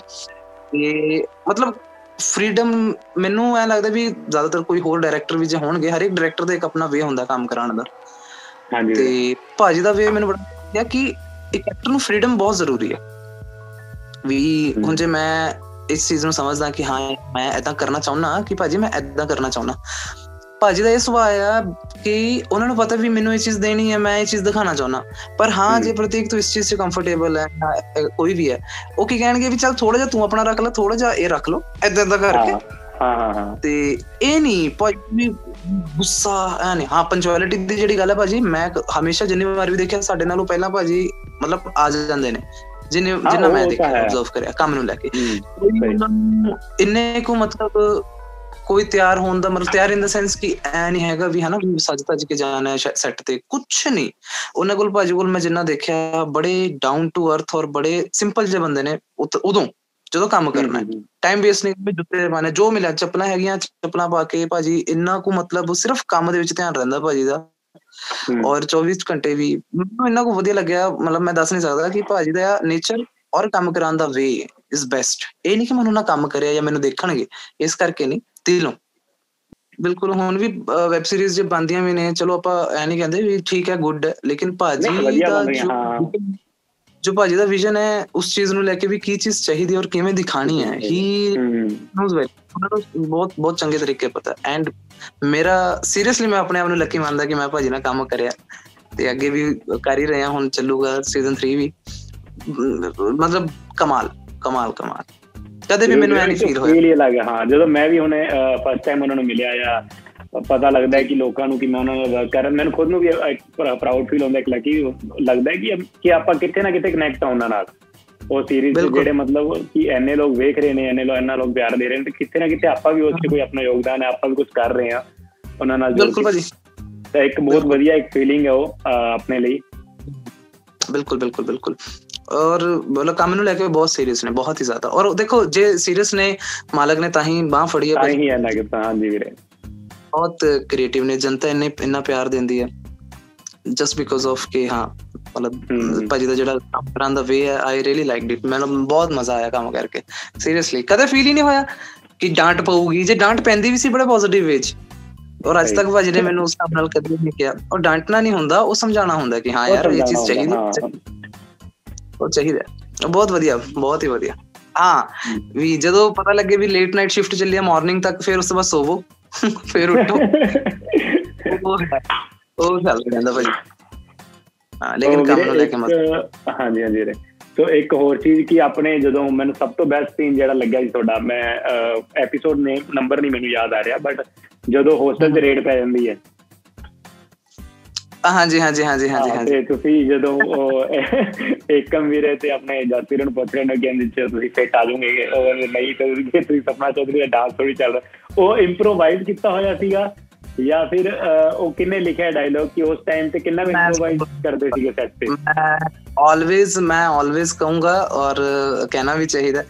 ਤੇ ਮਤਲਬ ਫਰੀडम ਮੈਨੂੰ ਐ ਲੱਗਦਾ ਵੀ ਜ਼ਿਆਦਾਤਰ ਕੋਈ ਹੋਰ ਡਾਇਰੈਕਟਰ ਵੀ ਜੇ ਹੋਣਗੇ ਹਰ ਇੱਕ ਡਾਇਰੈਕਟਰ ਦਾ ਇੱਕ ਆਪਣਾ ਵੇ ਹੁੰਦਾ ਕੰਮ ਕਰਾਉਣ ਦਾ। ਹਾਂਜੀ। ਤੇ ਭਾਜੀ ਦਾ ਵੇ ਮੈਨੂੰ ਬੜਾ ਲੱਗਿਆ ਕਿ ਇੱਕ ਐਕਟਰ ਨੂੰ ਫਰੀडम ਬਹੁਤ ਜ਼ਰੂਰੀ ਹੈ। ਵੀ ਹੁਣ ਜੇ ਮੈਂ ਇਸ ਚੀਜ਼ ਨੂੰ ਸਮਝਦਾ ਕਿ ਹਾਂ ਮੈਂ ਐਦਾਂ ਕਰਨਾ ਚਾਹੁੰਨਾ ਕਿ ਭਾਜੀ ਮੈਂ ਐਦਾਂ ਕਰਨਾ ਚਾਹੁੰਨਾ। ਭਾਜੀ ਦਾ ਇਹ ਸੁਭਾਅ ਆ ਕਿ ਉਹਨਾਂ ਨੂੰ ਪਤਾ ਵੀ ਮੈਨੂੰ ਇਹ ਚੀਜ਼ ਦੇਣੀ ਹੈ ਮੈਂ ਇਹ ਚੀਜ਼ ਦਿਖਾਣਾ ਚਾਹੁੰਦਾ। ਪਰ ਹਾਂ ਜੇ ਪ੍ਰਤੀਕ ਤੂੰ ਇਸ ਚੀਜ਼ 'ਚ ਕੰਫਰਟੇਬਲ ਹੈ ਕੋਈ ਵੀ ਹੈ ਉਹ ਕੀ ਕਹਿਣਗੇ ਵੀ ਚੱਲ ਥੋੜਾ ਜਿਹਾ ਤੂੰ ਆਪਣਾ ਰੱਖ ਲੈ ਥੋੜਾ ਜਿਹਾ ਇਹ ਰੱਖ ਲਓ ਇਦਾਂ ਇਦਾਂ ਕਰਕੇ। ਹਾਂ ਹਾਂ ਹਾਂ। ਤੇ ਇਹ ਨਹੀਂ ਭਾਜੀ ਗੁੱਸਾ ਐ ਨਹੀਂ ਹਾਂ ਪੰਚੁਅਲਿਟੀ ਦੀ ਜਿਹੜੀ ਗੱਲ ਹੈ ਭਾਜੀ ਮੈਂ ਹਮੇਸ਼ਾ ਜਿੰਨੀ ਵਾਰ ਵੀ ਦੇਖਿਆ ਸਾਡੇ ਨਾਲੋਂ ਪਹਿਲਾਂ ਭਾਜੀ ਮਤਲਬ ਆ ਜਾਂਦੇ ਨੇ। ਜਿੰਨੇ ਜਿੰਨਾ ਮੈਂ ਦੇਖਿਆ ਆਬਜ਼ਰਵ ਕਰਿਆ ਕੰਮ ਨੂੰ ਲੈ ਕੇ। ਇੰਨੇ ਕੋ ਮਤਲਬ ਕੋਈ ਤਿਆਰ ਹੋਣ ਦਾ ਮਤਲਬ ਤਿਆਰ ਇਨ ਦਾ ਸੈਂਸ ਕਿ ਐ ਨਹੀਂ ਹੈਗਾ ਵੀ ਹਨਾ ਸੱਜ ਤੱਜ ਕੇ ਜਾਣਾ ਹੈ ਸੈੱਟ ਤੇ। ਕੁਝ ਨਹੀਂ ਉਹਨਾਂ ਕੋਲ ਭਾਜੀ ਕੋਲ ਮੈਂ ਜਿੰਨਾ ਦੇਖਿਆ ਬੜੇ ਡਾਊਨ ਟੂ ਅਰਥ ਔਰ ਬੜੇ ਸਿੰਪਲ ਜਿਹੇ ਬੰਦੇ ਨੇ ਉਦੋਂ ਜਦੋਂ ਕੰਮ ਕਰਨਾ ਹੈ। ਟਾਈਮ ਵੇਸਟ ਨਹੀਂ ਵੀ ਜੁੱਤੇ ਪਾਣੇ ਜੋ ਮਿਲਿਆ ਚੱਪਲਾਂ ਹੈਗੀਆਂ ਚੱਪਲਾਂ ਪਾ ਕੇ ਭਾਜੀ ਇੰਨਾ ਕੋ ਮਤਲਬ ਸਿਰਫ ਕੰਮ ਦੇ ਵਿੱਚ ਧਿਆਨ ਰਹਿੰਦਾ ਭਾਜੀ ਦਾ। ਔਰ 24 ਘੰਟੇ ਵੀ ਮੈਨੂੰ ਇੰਨਾ ਕੋ ਵਧੀਆ ਲੱਗਿਆ ਮਤਲਬ ਮੈਂ ਦੱਸ ਨਹੀਂ ਸਕਦਾ ਕਿ ਭਾਜੀ ਦਾ ਨੇਚਰ ਔਰ ਕੰਮ ਕਰਾਉਣ ਦਾ ਵੇ ਇਜ਼ ਬੈਸਟ ਇਹ ਨਹੀਂ ਕਿ ਮੈਨੂੰ ਨਾ ਕੰਮ ਕਰਿਆ ਜਾਂ ਮੈਨੂੰ ਦੇਖਣਗੇ ਇਸ ਕਰਕੇ ਨਹੀਂ। ਦਿਲੋਂ ਬਿਲਕੁਲ ਹੁਣ ਵੀ ਵੈਬ ਸੀਰੀਜ਼ ਜੇ ਬੰਦੀਆਂ ਵੀ ਨੇ ਚਲੋ ਆਪਾਂ ਐ ਨਹੀਂ ਕਹਿੰਦੇ ਵੀ ਠੀਕ ਹੈ ਗੁੱਡ ਲੇਕਿਨ ਭਾਜੀ ਦਾ ਜੋ ਭਾਜੀ ਦਾ ਵਿਜ਼ਨ ਹੈ ਉਸ ਚੀਜ਼ ਨੂੰ ਲੈ ਕੇ ਵੀ ਕੀ ਚੀਜ਼ ਚਾਹੀਦੀ ਔਰ ਕਿਵੇਂ ਦਿਖਾਣੀ ਹੈ ਹੀ। ਨੋਜ਼ ਵੈਲ ਬਹੁਤ ਬਹੁਤ ਚੰਗੇ ਤਰੀਕੇ ਪਤਾ। ਐਂਡ ਮੇਰਾ ਸੀਰੀਅਸਲੀ ਮੈਂ ਆਪਣੇ ਆਪ ਨੂੰ ਲੱਕੀ ਮੰਨਦਾ ਕਿ ਮੈਂ ਭਾਜੀ ਨਾਲ ਕੰਮ ਕਰਿਆ। ਤੇ ਅੱਗੇ ਵੀ ਕਰ ਹੀ ਰਿਹਾ ਹੁਣ ਚੱਲੂਗਾ ਸੀਜ਼ਨ 3 ਵੀ। ਮਤਲਬ ਕਮਾਲ ਕਮਾਲ ਕਮਾਲ। ਕਦੇ ਵੀ ਮੈਨੂੰ ਐ ਨਹੀਂ ਫੀਲ ਹੋਇਆ। ਫੀਲ ਹੀ ਲੱਗਾ ਹਾਂ ਜਦੋਂ ਮੈਂ ਵੀ ਹੁਣੇ ਫਸਟ ਟਾਈਮ ਉਹਨਾਂ ਨੂੰ ਮਿਲਿਆ ਜਾਂ ਪਤਾ ਲੱਗਦਾ ਹੈ ਕਿ ਲੋਕਾਂ ਨੂੰ ਕਿ ਮੈਂ ਉਹਨਾਂ ਨਾਲ ਵਰਕ ਕਰ ਮੈਨੂੰ ਖੁਦ ਨੂੰ ਵੀ ਇੱਕ ਪ੍ਰਾਊਡ ਫੀਲ ਹੁੰਦਾ ਕਿ ਲੱਕੀ ਲੱਗਦਾ ਹੈ ਕਿ ਕਿ ਆਪਾਂ ਕਿਤੇ ਨਾ ਕਿਤੇ ਕਨੈਕਟ ਆ ਉਹਨਾਂ ਨਾਲ। ਉਹ ਸੀਰੀਜ਼ ਜਿਹੜੇ ਮਤਲਬ ਕਿ ਐਨੇ ਲੋਕ ਵੇਖ ਰਹੇ ਨੇ ਐਨੇ ਲੋਕ ਐਨਾ ਲੋਕ ਪਿਆਰ ਦੇ ਰਹੇ ਨੇ ਤੇ ਕਿਤੇ ਨਾ ਕਿਤੇ ਆਪਾਂ ਵੀ ਉਸ 'ਚ ਕੋਈ ਆਪਣਾ ਯੋਗਦਾਨ ਹੈ ਆਪਾਂ ਵੀ ਕੁਝ ਕਰ ਰਹੇ ਆ ਉਹਨਾਂ ਨਾਲ ਬਿਲਕੁਲ ਭਾਜੀ। ਤਾਂ ਇੱਕ ਬਹੁਤ ਵਧੀਆ ਇੱਕ ਫੀਲਿੰਗ ਹੈ ਉਹ ਆਪਣੇ ਲਈ। ਬਿਲਕੁਲ ਬਿਲਕੁਲ ਬਿਲਕੁਲ। ਔਰ ਬੋਲਾ ਕੰਮ ਨੂੰ ਲੈ ਕੇ ਬਹੁਤ ਸੀਰੀਅਸ ਨੇ ਬਹੁਤ ਹੀ ਜ਼ਿਆਦਾ। ਔਰ ਦੇਖੋ ਜੇ ਸੀਰੀਅਸ ਨੇ ਮਾਲਕ ਨੇ ਤਾਂ ਹੀ ਬਾਹ ਫੜੀ ਹੈ ਤਾਂ ਹੀ ਹੈ ਨਾ ਕਿ ਤਾਂ ਹਾਂਜੀ ਵੀਰੇ। ਬਹੁਤ ਕ੍ਰੀਏਟਿਵ ਨੇ ਜਨਤਾ ਇੰਨੇ ਇੰਨਾ ਪਿਆਰ ਦਿੰਦੀ ਹੈ। ਜਸਟ ਬਿਕੋਜ਼ ਆਫ ਕਿ ਹਾਂ ਮਤਲਬ ਭਾਜੀ ਦਾ ਜਿਹੜਾ ਕੰਮ ਕਰਨ ਦਾ ਵੇ ਹੈ ਆਈ ਰੀਲੀ ਲਾਈਕਡ ਇਟ ਮੈਨੂੰ ਬਹੁਤ ਮਜ਼ਾ ਆਇਆ ਕੰਮ ਕਰਕੇ ਸੀਰੀਅਸਲੀ ਕਦੇ ਫੀਲ ਹੀ ਨਹੀਂ ਹੋਇਆ ਕਿ ਡਾਂਟ ਪਊਗੀ। ਜੇ ਡਾਂਟ ਪੈਂਦੀ ਵੀ ਸੀ ਬੜਾ ਪੋਜ਼ਿਟਿਵ ਵੇ ਚ। ਔਰ ਅੱਜ ਤੱਕ ਭਾਜੀ ਨੇ ਮੈਨੂੰ ਉਸ ਨਾਲ ਨਾਲ ਕਦੇ ਨਹੀਂ ਕਿਹਾ। ਔਰ ਡਾਂਟਣਾ ਨਹੀਂ ਹੁੰਦਾ ਉਹ ਸਮਝਾਉਣਾ ਹੁੰਦਾ ਕਿ ਹਾਂ ਯਾਰ ਇਹ ਚੀਜ਼ ਚਾਹੀਦੀ। ਉਹ ਚਾਹੀਦਾ ਬਹੁਤ ਵਧੀਆ ਬਹੁਤ ਹੀ ਵਧੀਆ। ਹਾਂ ਵੀ ਜਦੋਂ ਪਤਾ ਲੱਗੇ ਵੀ ਲੇਟ ਨਾਈਟ ਸ਼ਿਫਟ ਚੱਲੀ ਆ ਮਾਰਨਿੰਗ ਤੱਕ ਫਿਰ ਉਸ ਤੋਂ ਬਾਅਦ ਸੋਵੋ। [LAUGHS] ਫਿਰ ਉੱਠੋ। [LAUGHS] ਉਹ ਚੱਲ ਜਾਂਦਾ ਭਾਜੀ। ਹਾਂ ਲੇਕਿਨ ਕੰਮ ਨੂੰ ਲੈ ਕੇ ਮਤ ਹਾਂਜੀ ਹਾਂਜੀ ਰੇ ਸੋ ਇੱਕ ਹੋਰ ਚੀਜ਼ ਕੀ ਆਪਣੇ ਜਦੋਂ ਮੈਨੂੰ ਸਭ ਤੋਂ ਬੈਸਟ ਸੀਨ ਜਿਹੜਾ ਲੱਗਿਆ ਸੀ ਤੁਹਾਡਾ ਮੈਂ ਐਪੀਸੋਡ ਨੇ ਨੰਬਰ ਨਹੀਂ ਮੈਨੂੰ ਯਾਦ ਆ ਰਿਹਾ ਬਟ ਜਦੋਂ ਹੋਸਟਲ ਤੇ ਰੇਡ ਪੈ ਜਾਂਦੀ ਹੈ ਹਾਂਜੀ ਹਾਂਜੀ ਹਾਂਜੀ ਹਾਂਜੀ ਹਾਂਜੀ। ਤੇ ਤੁਸੀਂ ਜਦੋਂ ਏਕਮ ਵੀਰੇ ਤੇ ਆਪਣੇ ਜਾਤੀਰ ਨੂੰ ਪੁੱਛ ਰਹੇ ਨੇ ਕਿ ਅੰਦਰ ਤੁਸੀਂ ਫਿੱਟ ਆ ਜਾਓਗੇ ਉਹ ਨਹੀਂ ਤਾਂ ਤੁਸੀਂ ਸਪਨਾ ਚੌਧਰੀ ਦਾ ਡਾਂਸ ਥੋੜੀ ਚੱਲ ਰਿਹਾ ਉਹ ਇੰਪਰੋਵਾਈਜ਼ ਕੀਤਾ ਹੋਇਆ ਸੀਗਾ ਜਾਂ ਫਿਰ ਉਹ ਕਿੰਨੇ ਲਿਖਿਆ ਡਾਇਲੌਗ ਕਿ ਉਸ ਟਾਈਮ ਤੇ ਕਿੰਨਾ ਇੰਪਰੋਵਾਈਜ਼ ਕਰਦੇ ਸੀਗੇ ਸੈਟ ਤੇ? ਆਲਵੇਜ਼ ਮੈਂ ਆਲਵੇਜ਼ ਕਹੂੰਗਾ ਔਰ ਕਹਿਣਾ ਵੀ ਚਾਹੀਦਾ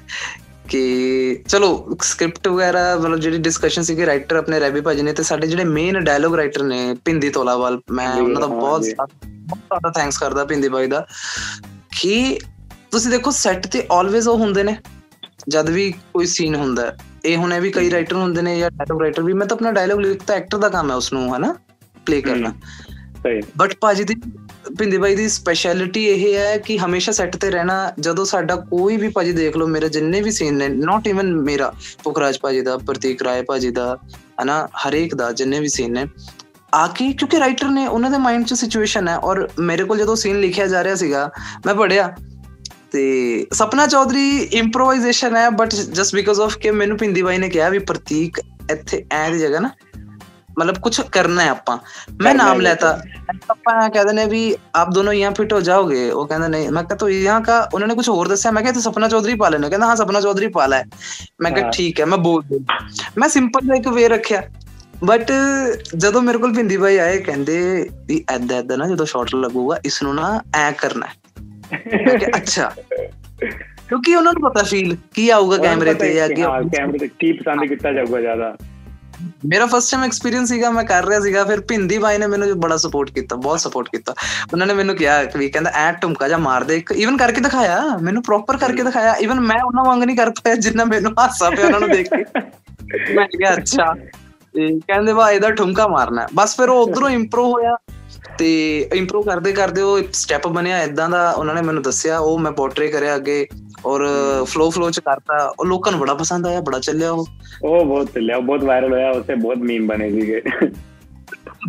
ਕਿ ਚਲੋ ਸਕ੍ਰਿਪਟ ਵਗੈਰਾ ਮਤਲਬ ਜਿਹੜੀ ਡਿਸਕਸ਼ਨ ਸੀਗੀ ਰਾਈਟਰ ਆਪਣੇ ਰੈਬੀ ਭਾਜੀ ਨੇ ਤੇ ਸਾਡੇ ਜਿਹੜੇ ਮੇਨ ਡਾਇਲੌਗ ਰਾਈਟਰ ਨੇ ਪਿੰਦੀ ਤੋਲਾਵਾਲ ਮੈਂ ਉਹਨਾਂ ਦਾ ਬਹੁਤ ਬਹੁਤ ਜ਼ਿਆਦਾ ਥੈਂਕਸ ਕਰਦਾ ਪਿੰਦੀ ਭਾਈ ਦਾ ਕਿ ਤੁਸੀਂ ਦੇਖੋ ਸੈੱਟ ਤੇ ਆਲਵੇਜ਼ ਉਹ ਹੁੰਦੇ ਨੇ ਜਦ ਵੀ ਕੋਈ ਸੀਨ ਹੁੰਦਾ ਇਹ ਹੁਣ ਇਹ ਵੀ ਕਈ ਰਾਈਟਰ ਹੁੰਦੇ ਨੇ ਜਾਂ ਡਾਇਲੌਗ ਰਾਈਟਰ ਵੀ ਮੈਂ ਤਾਂ ਆਪਣਾ ਡਾਇਲੌਗ ਲਿਖਦਾ ਐਕਟਰ ਦਾ ਕੰਮ ਹੈ ਉਸ ਨੂੰ ਹਨਾ ਪਲੇ ਕਰਨਾ। ਸਹੀ। ਬਟ ਭਾਜੀ ਦੀ ਪਿੰਦੀ ਬਾਈ ਦੀ ਸਪੈਸ਼ਲਿਟੀ ਇਹ ਹੈ ਕਿ ਹਮੇਸ਼ਾ ਸੈੱਟ ਤੇ ਰਹਿਣਾ, ਜਦੋਂ ਸਾਡਾ ਕੋਈ ਵੀ ਭਾਜੀ ਦੇਖ ਲਓ, ਮੇਰੇ ਜਿੰਨੇ ਵੀ ਸੀਨ ਨੇ ਨਾਟ ਇਵਨ ਮੇਰਾ ਪੁਖਰਾਜ ਭਾਜੀ ਦਾ, ਪ੍ਰਤੀਕ ਰਾਏ ਭਾਜੀ ਦਾ, ਹਨਾ, ਹਰੇਕ ਦਾ ਜਿੰਨੇ ਵੀ ਸੀਨ ਨੇ ਆ ਕੇ ਕਿਉਂਕਿ ਰਾਈਟਰ ਨੇ ਉਹਨਾਂ ਦੇ ਮਾਈਂਡ 'ਚ ਸਿਚੁਏਸ਼ਨ ਹੈ ਔਰ ਮੇਰੇ ਕੋਲ ਜਦੋਂ ਸੀਨ ਲਿਖਿਆ ਜਾ ਰਿਹਾ ਸੀਗਾ, ਮੈਂ ਪੜਿਆ ਤੇ ਸਪਨਾ ਚੌਧਰੀ ਇੰਪਰੋਵਾਈਜ਼ੇਸ਼ਨ ਹੈ ਬਟ ਜਸਟ ਬਿਕੋਜ਼ ਆਫ ਕਿ ਮੈਨੂੰ ਪਿੰਦੀ ਬਾਈ ਨੇ ਕਿਹਾ ਵੀ ਪ੍ਰਤੀਕ ਇੱਥੇ ਐ ਦੀ ਜਗ੍ਹਾ ਨਾ मतलब कुछ करना है आपा मैं नाम लेता ਆਪਾਂ ਕਹਿੰਦੇ ਨੇ ਵੀ ਆਪ ਦੋਨੋਂ यहाँ फिट हो जाओगे वो कहते नहीं मैं कहता तो यहाँ का उन्होंने कुछ और दसा मैं कहता सपना चौधरी पा लेना कहता हाँ सपना चौधरी पाला है मैं कहा ठीक है मैं बोल दूँ मैं ਸਿੰਪਲ ਇੱਕ ਵੇ ਰੱਖਿਆ ਬਟ ਜਦੋਂ ਮੇਰੇ ਕੋਲ ਭਿੰਦੀ ਬਾਈ ਆਏ ਕਹਿੰਦੇ ਵੀ ਐਦਾਂ ਐਦਾਂ ਨਾ ਜਦੋਂ ਸ਼ਾਟ ਲੱਗੂਗਾ ਇਸ ਨੂੰ ਨਾ ਐ ਕਰਨਾ ਹੈ ਮੈਂ ਕਿਹਾ ਅੱਛਾ ਕਿਉਂਕਿ ਉਹਨਾਂ ਨੂੰ ਪਤਾ ਫੀਲ ਕੀ ਆਊਗਾ ਕੈਮਰੇ ਤੇ ਜਾਂ ਕੀ ਕੈਮਰੇ ਤੇ ਕੀ ਪਸੰਦ ਕੀਤਾ ਜਾਊਗਾ ਜ਼ਿਆਦਾ ਮੇਰਾ ਫਸਟ ਟਾਈਮ ਐਕਸਪੀਰੀਅੰਸ ਸੀਗਾ ਮੈਂ ਕਰ ਰਿਹਾ ਸੀਗਾ ਫਿਰ ਭਿੰਦੀ ਬਾਈ ਨੇ ਮੈਨੂੰ ਬੜਾ ਸਪੋਰਟ ਕੀਤਾ ਬਹੁਤ ਸਪੋਰਟ ਕੀਤਾ। ਉਹਨਾਂ ਨੇ ਮੈਨੂੰ ਕਿਹਾ ਕਿ ਕਹਿੰਦਾ ਐ ਟੁਮਕਾ ਜਾ ਮਾਰ ਦੇ ਇੱਕ ਇਵਨ ਕਰਕੇ ਦਿਖਾਇਆ ਮੈਨੂੰ ਪ੍ਰੋਪਰ ਕਰਕੇ ਦਿਖਾਇਆ ਇਵਨ ਮੈਂ ਉਹਨਾਂ ਵਾਂਗ ਨਹੀਂ ਕਰ ਪਾਇਆ ਜਿੰਨਾ ਮੈਨੂੰ ਹਾਸਾ ਪਿਆ ਉਹਨਾਂ ਨੂੰ ਦੇਖ ਕੇ। ਮੈਂ ਕਿਹਾ ਅੱਛਾ। ਕਹਿੰਦੇ ਵਾ ਇਹਦਾ ਠੁਮਕਾ ਮਾਰਨਾ ਬਸ ਫਿਰ ਉਹ ਉਧਰੋਂ ਇੰਪਰੂਵ ਹੋਇਆ ਤੇ ਇੰਪਰੂਵ ਕਰਦੇ ਕਰਦੇ ਉਹ ਸਟੈਪ ਬਣਿਆ ਇਦਾਂ ਦਾ ਉਹਨਾਂ ਨੇ ਮੈਨੂੰ ਦੱਸਿਆ ਉਹ ਮੈਂ ਪੋਰਟਰੇ ਕਰਿਆ ਅੱਗੇ। ਔਰ ਫਲੋ ਫਲੋ ਚ ਕਰਤਾ। ਉਹ ਲੋਕਾਂ ਨੂੰ ਬੜਾ ਪਸੰਦ ਆਇਆ ਬੜਾ ਚੱਲਿਆ ਉਹ। ਉਹ ਬਹੁਤ ਚੱਲਿਆ ਬਹੁਤ ਵਾਇਰਲ ਹੋਇਆ ਉਸੇ ਬਹੁਤ ਮੀਮ ਬਣੇ ਸੀਗੇ।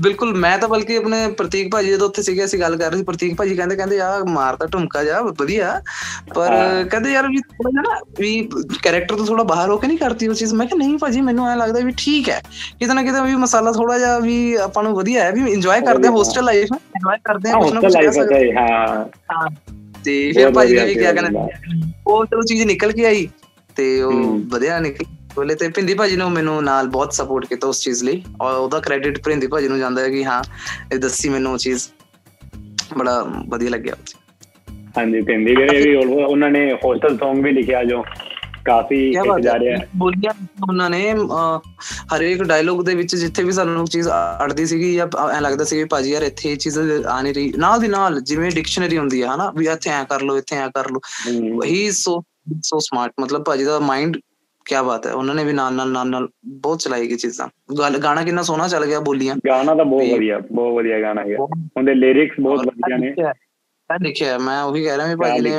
ਬਿਲਕੁਲ ਮੈਂ ਤਾਂ ਬਲਕਿ ਆਪਣੇ ਪ੍ਰਤੀਕ ਭਾਜੀ ਜਦੋਂ ਉੱਥੇ ਸੀਗੇ ਅਸੀਂ ਗੱਲ ਕਰ ਰਹੇ ਸੀ ਪ੍ਰਤੀਕ ਭਾਜੀ ਕਹਿੰਦੇ ਕਹਿੰਦੇ ਆ ਮਾਰਦਾ ਢੁਮਕਾ ਜਾ ਵਧੀਆ। ਪਰ ਕਹਿੰਦੇ ਯਾਰ ਵੀ ਥੋੜਾ ਜਿਹਾ ਨਾ ਵੀ ਕੈਰੈਕਟਰ ਤੋਂ ਥੋੜਾ ਬਾਹਰ ਹੋ ਕੇ ਨਹੀਂ ਕਰਤੀ ਉਹ ਚੀਜ਼। ਮੈਂ ਕਿਹਾ ਨਹੀਂ ਭਾਜੀ ਮੈਨੂੰ ਐ ਲੱਗਦਾ ਵੀ ਠੀਕ ਹੈ। ਕਿਤੇ ਨਾ ਕਿਤੇ ਵੀ ਮਸਾਲਾ ਥੋੜਾ ਜਿਹਾ ਵੀ ਆਪਾਂ ਨੂੰ ਵਧੀਆ ਹੈ ਵੀ ਇੰਜੋਏ ਕਰਦੇ ਹੋਸਟਲ ਲਾਈਫ ਇੰਜੋਏ ਕਰਦੇ ਆ ਕੁਝ ਨਾ ਕੁਝ ਹਾਂ। ਤੇ ਫਿਰ ਭਾਜੀ ਨੇ ਵੀ ਕਿਹਾ ਕਹਿੰਦੇ ਉਹ ਚਲੋ ਚੀਜ਼ ਨਿਕਲ ਕੇ ਆਈ ਤੇ ਉਹ ਵਧੀਆ ਨਿਕਲੀ। ਬੋਲੇ ਤੇ ਪਿੰਦੀ ਭਾਜੀ ਨੇ ਮੈਨੂੰ ਨਾਲ ਬਹੁਤ ਸਪੋਰਟ ਕੀਤਾ ਉਸ ਚੀਜ਼ ਲਈ ਔਰ ਉਹਦਾ ਕ੍ਰੈਡਿਟ ਪਿੰਦੀ ਭਾਜੀ ਨੂੰ ਜਾਂਦਾ ਹੈ ਕਿ ਹਾਂ ਇਹ ਦੱਸੀ ਮੈਨੂੰ ਉਹ ਚੀਜ਼। ਬੜਾ ਵਧੀਆ ਲੱਗਿਆ। ਹਾਂਜੀ ਪਿੰਦੀ ਵੀਰੇ ਵੀ ਉਹਨਾਂ ਨੇ ਹੋਸਟਲ Song ਵੀ ਲਿਖਿਆ ਜੋ। ਕਾਫੀ ਹਿੱਟ ਜਾ ਰਿਹਾ ਬੋਲਿਆ ਉਹਨਾਂ ਨੇ ਹਰੇਕ ਡਾਇਲੋਗ ਦੇ ਵਿੱਚ ਜਿੱਥੇ ਵੀ ਸਾਨੂੰ ਚੀਜ਼ ਅੜਦੀ ਸੀਗੀ ਜਾਂ ਐ ਲੱਗਦਾ ਸੀ ਵੀ ਭਾਜੀ ਯਾਰ ਇੱਥੇ ਇਹ ਚੀਜ਼ ਆ ਨਹੀਂ ਰਹੀ। ਨਾਲ ਦੀ ਨਾਲ ਜਿਵੇਂ ਡਿਕਸ਼ਨਰੀ ਹੁੰਦੀ ਹੈ ਹਨਾ ਵੀ ਇੱਥੇ ਐ ਕਰ ਲਓ ਇੱਥੇ ਐ ਕਰ ਲਓ। ਹੀ। ਸੋ ਸੋ ਸਮਾਰਟ ਮਤਲਬ ਭਾਜੀ ਦਾ ਮਾਈਂਡ ਕੀ ਬਾਤ ਹੈ। ਉਹਨਾਂ ਨੇ ਵੀ ਨਾਲ ਨਾਲ ਨਾਲ ਨਾਲ ਬਹੁਤ ਚਲਾਈ ਗਈ ਚੀਜ਼ਾਂ। ਗਾਣਾ ਕਿੰਨਾ ਸੋਹਣਾ ਚੱਲ ਗਿਆ ਬੋਲੀਆਂ। ਗਾਣਾ ਤਾਂ ਬਹੁਤ ਵਧੀਆ ਬਹੁਤ ਵਧੀਆ ਗਾਣਾ ਹੈ ਉਹਦੇ ਲਿਰਿਕਸ ਬਹੁਤ ਵਧੀਆ ਨੇ। ਮੈਂ ਲਿਖਿਆ ਮੈਂ ਉਹੀ ਕਹਿ ਰਿਹਾ ਵੀ ਭਾਜੀ ਨੇ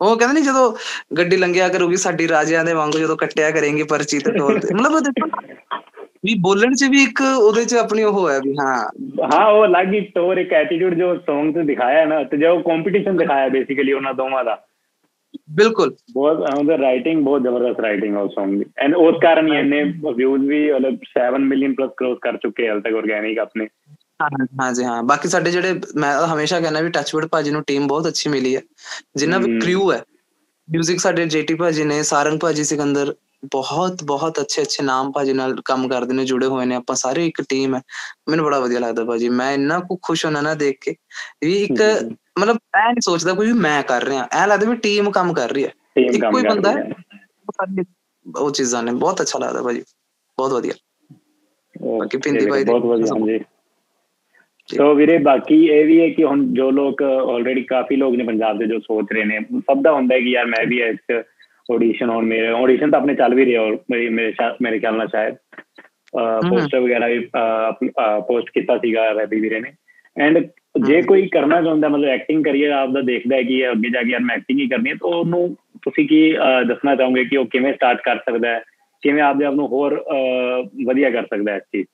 ਉਹ ਕਹਿੰਦੇ ਨਹੀਂ ਜਦੋਂ ਗੱਡੀ ਲੰਘਿਆ ਕਰੂਗੀ ਸਾਡੀ ਰਾਜਿਆਂ ਦੇ ਵਾਂਗੂ ਜਦੋਂ ਕੱਟਿਆ ਕਰੇਂਗੇ ਪਰਚੀ ਤੇ ਤੋੜ ਤੇ। ਮਤਲਬ ਦੇਖੋ ਵੀ ਬੋਲਣ 'ਚ ਵੀ ਇੱਕ ਉਹਦੇ 'ਚ ਆਪਣੀ ਉਹ ਹੈ ਵੀ ਹਾਂ। ਹਾਂ ਉਹ ਅਲੱਗ ਹੀ ਤੌਰ ਇੱਕ ਐਟੀਟਿਊਡ ਜੋ Song ਤੇ ਦਿਖਾਇਆ ਨਾ ਤੇ ਜੋ ਕੰਪੀਟੀਸ਼ਨ ਦਿਖਾਇਆ ਬੇਸਿਕਲੀ ਉਹਨਾਂ ਦੋਵਾਂ ਦਾ। ਬਿਲਕੁਲ। ਬਹੁਤ ਉਹਦਾ ਰਾਈਟਿੰਗ ਬਹੁਤ ਜ਼ਬਰਦਸਤ ਰਾਈਟਿੰਗ ਹੈ ਉਸ Song ਦੀ। ਐਂਡ ਉਸ ਕਾਰਨ ਹੀ ਇਹਨੇ ਵਿਊਜ਼ ਵੀ ਮਤਲਬ 7 ਮਿਲੀਅਨ ਪਲੱਸ ਕ੍ਰੋਸ ਕਰ ਚੁੱਕੇ ਹਾਲ ਤੱਕ ਆਰਗੈਨਿਕ ਆਪਣੇ। ਹਾਂ ਜੀ ਹਾਂ। ਬਾਕੀ ਸਾਡੇ ਜਿਹੜੇ ਮੈਂ ਹਮੇਸ਼ਾ ਕਹਿੰਦਾ ਵੀ ਟੱਚਵੁੱਡ ਭਾਜੀ ਨੂੰ ਟੀਮ ਬਹੁਤ ਅੱਛੀ ਮਿਲੀ ਹੈ। ਜਿੰਨਾ ਵੀ ਕ੍ਰਿਊ ਹੈ। 뮤직 ਸਾਡੇ ਜੇਟੀ ਭਾਜੀ ਨੇ ਸਾਰੰਗ ਭਾਜੀ ਸਿਕੰਦਰ ਬਹੁਤ ਬਹੁਤ ਅੱਛੇ ਅੱਛੇ ਨਾਮ ਭਾਜੀ ਨਾਲ ਕੰਮ ਕਰਦੇ ਨੇ ਜੁੜੇ ਹੋਏ ਨੇ। ਆਪਾਂ ਸਾਰੇ ਇੱਕ ਟੀਮ ਹੈ। ਮੈਨੂੰ ਬੜਾ ਵਧੀਆ ਲੱਗਦਾ ਭਾਜੀ। ਮੈਂ ਇੰਨਾ ਕੁ ਖੁਸ਼ ਹੋਣਾ ਨਾ ਦੇਖ ਕੇ ਵੀ ਇੱਕ ਮਤਲਬ ਐ ਨਹੀਂ ਸੋਚਦਾ ਕੋਈ ਮੈਂ ਕਰ ਰਿਹਾ। ਐ ਲੱਗਦਾ ਵੀ ਟੀਮ ਕੰਮ ਕਰ ਰਹੀ ਹੈ। ਇੱਕੋ ਹੀ ਬੰਦਾ ਹੈ। ਉਹ ਚੀਜ਼ਾਂ ਨੇ। ਬਹੁਤ ਅੱਛਾ ਲੱਗਦਾ ਭਾਜੀ। ਬਹੁਤ ਵਧੀਆ। ਬਾਕੀ ਪਿੰਦੀ ਭਾਈ ਬਹੁਤ ਵਧੀਆ ਹਾਂਜੀ। ਸੋ ਵੀਰੇ ਬਾਕੀ ਇਹ ਵੀ ਹੈ ਕਿ ਹੁਣ ਜੋ ਲੋਕ ਆਲਰੇਡੀ ਕਾਫੀ ਲੋਕ ਨੇ ਪੰਜਾਬ ਦੇ ਜੋ ਸੋਚ ਰਹੇ ਨੇ ਸਭ ਦਾ ਹੁੰਦਾ ਹੈ ਕਿ ਯਾਰ ਮੈਂ ਵੀ ਇੱਕ ਆਡੀਸ਼ਨ ਹੁਣ ਮੇਰੇ ਆਡੀਸ਼ਨ ਤਾਂ ਆਪਣੇ ਚੱਲ ਵੀ ਰਿਹਾ ਮੇਰੇ ਮੇਰੇ ਮੇਰੇ ਖਿਆਲ ਨਾਲ ਸ਼ਾਇਦ ਪੋਸਟਰ ਵਗੈਰਾ ਵੀ ਪੋਸਟ ਕੀਤਾ ਸੀਗਾ ਰੈਬੀ ਵੀਰੇ ਨੇ। ਐਂਡ ਜੇ ਕੋਈ ਕਰਨਾ ਚਾਹੁੰਦਾ ਮਤਲਬ ਐਕਟਿੰਗ ਕਰੀਅਰ ਆਪ ਦਾ ਦੇਖਦਾ ਹੈ ਕਿ ਅੱਗੇ ਜਾ ਕੇ ਯਾਰ ਮੈਂ ਐਕਟਿੰਗ ਹੀ ਕਰਨੀ ਹੈ ਤਾਂ ਉਹਨੂੰ ਤੁਸੀਂ ਕੀ ਦੱਸਣਾ ਚਾਹੋਗੇ ਕਿ ਉਹ ਕਿਵੇਂ ਸਟਾਰਟ ਕਰ ਸਕਦਾ ਹੈ ਕਿਵੇਂ ਆਪਦੇ ਆਪ ਨੂੰ ਹੋਰ ਵਧੀਆ ਕਰ ਸਕਦਾ ਹੈ ਇਸ ਚੀਜ਼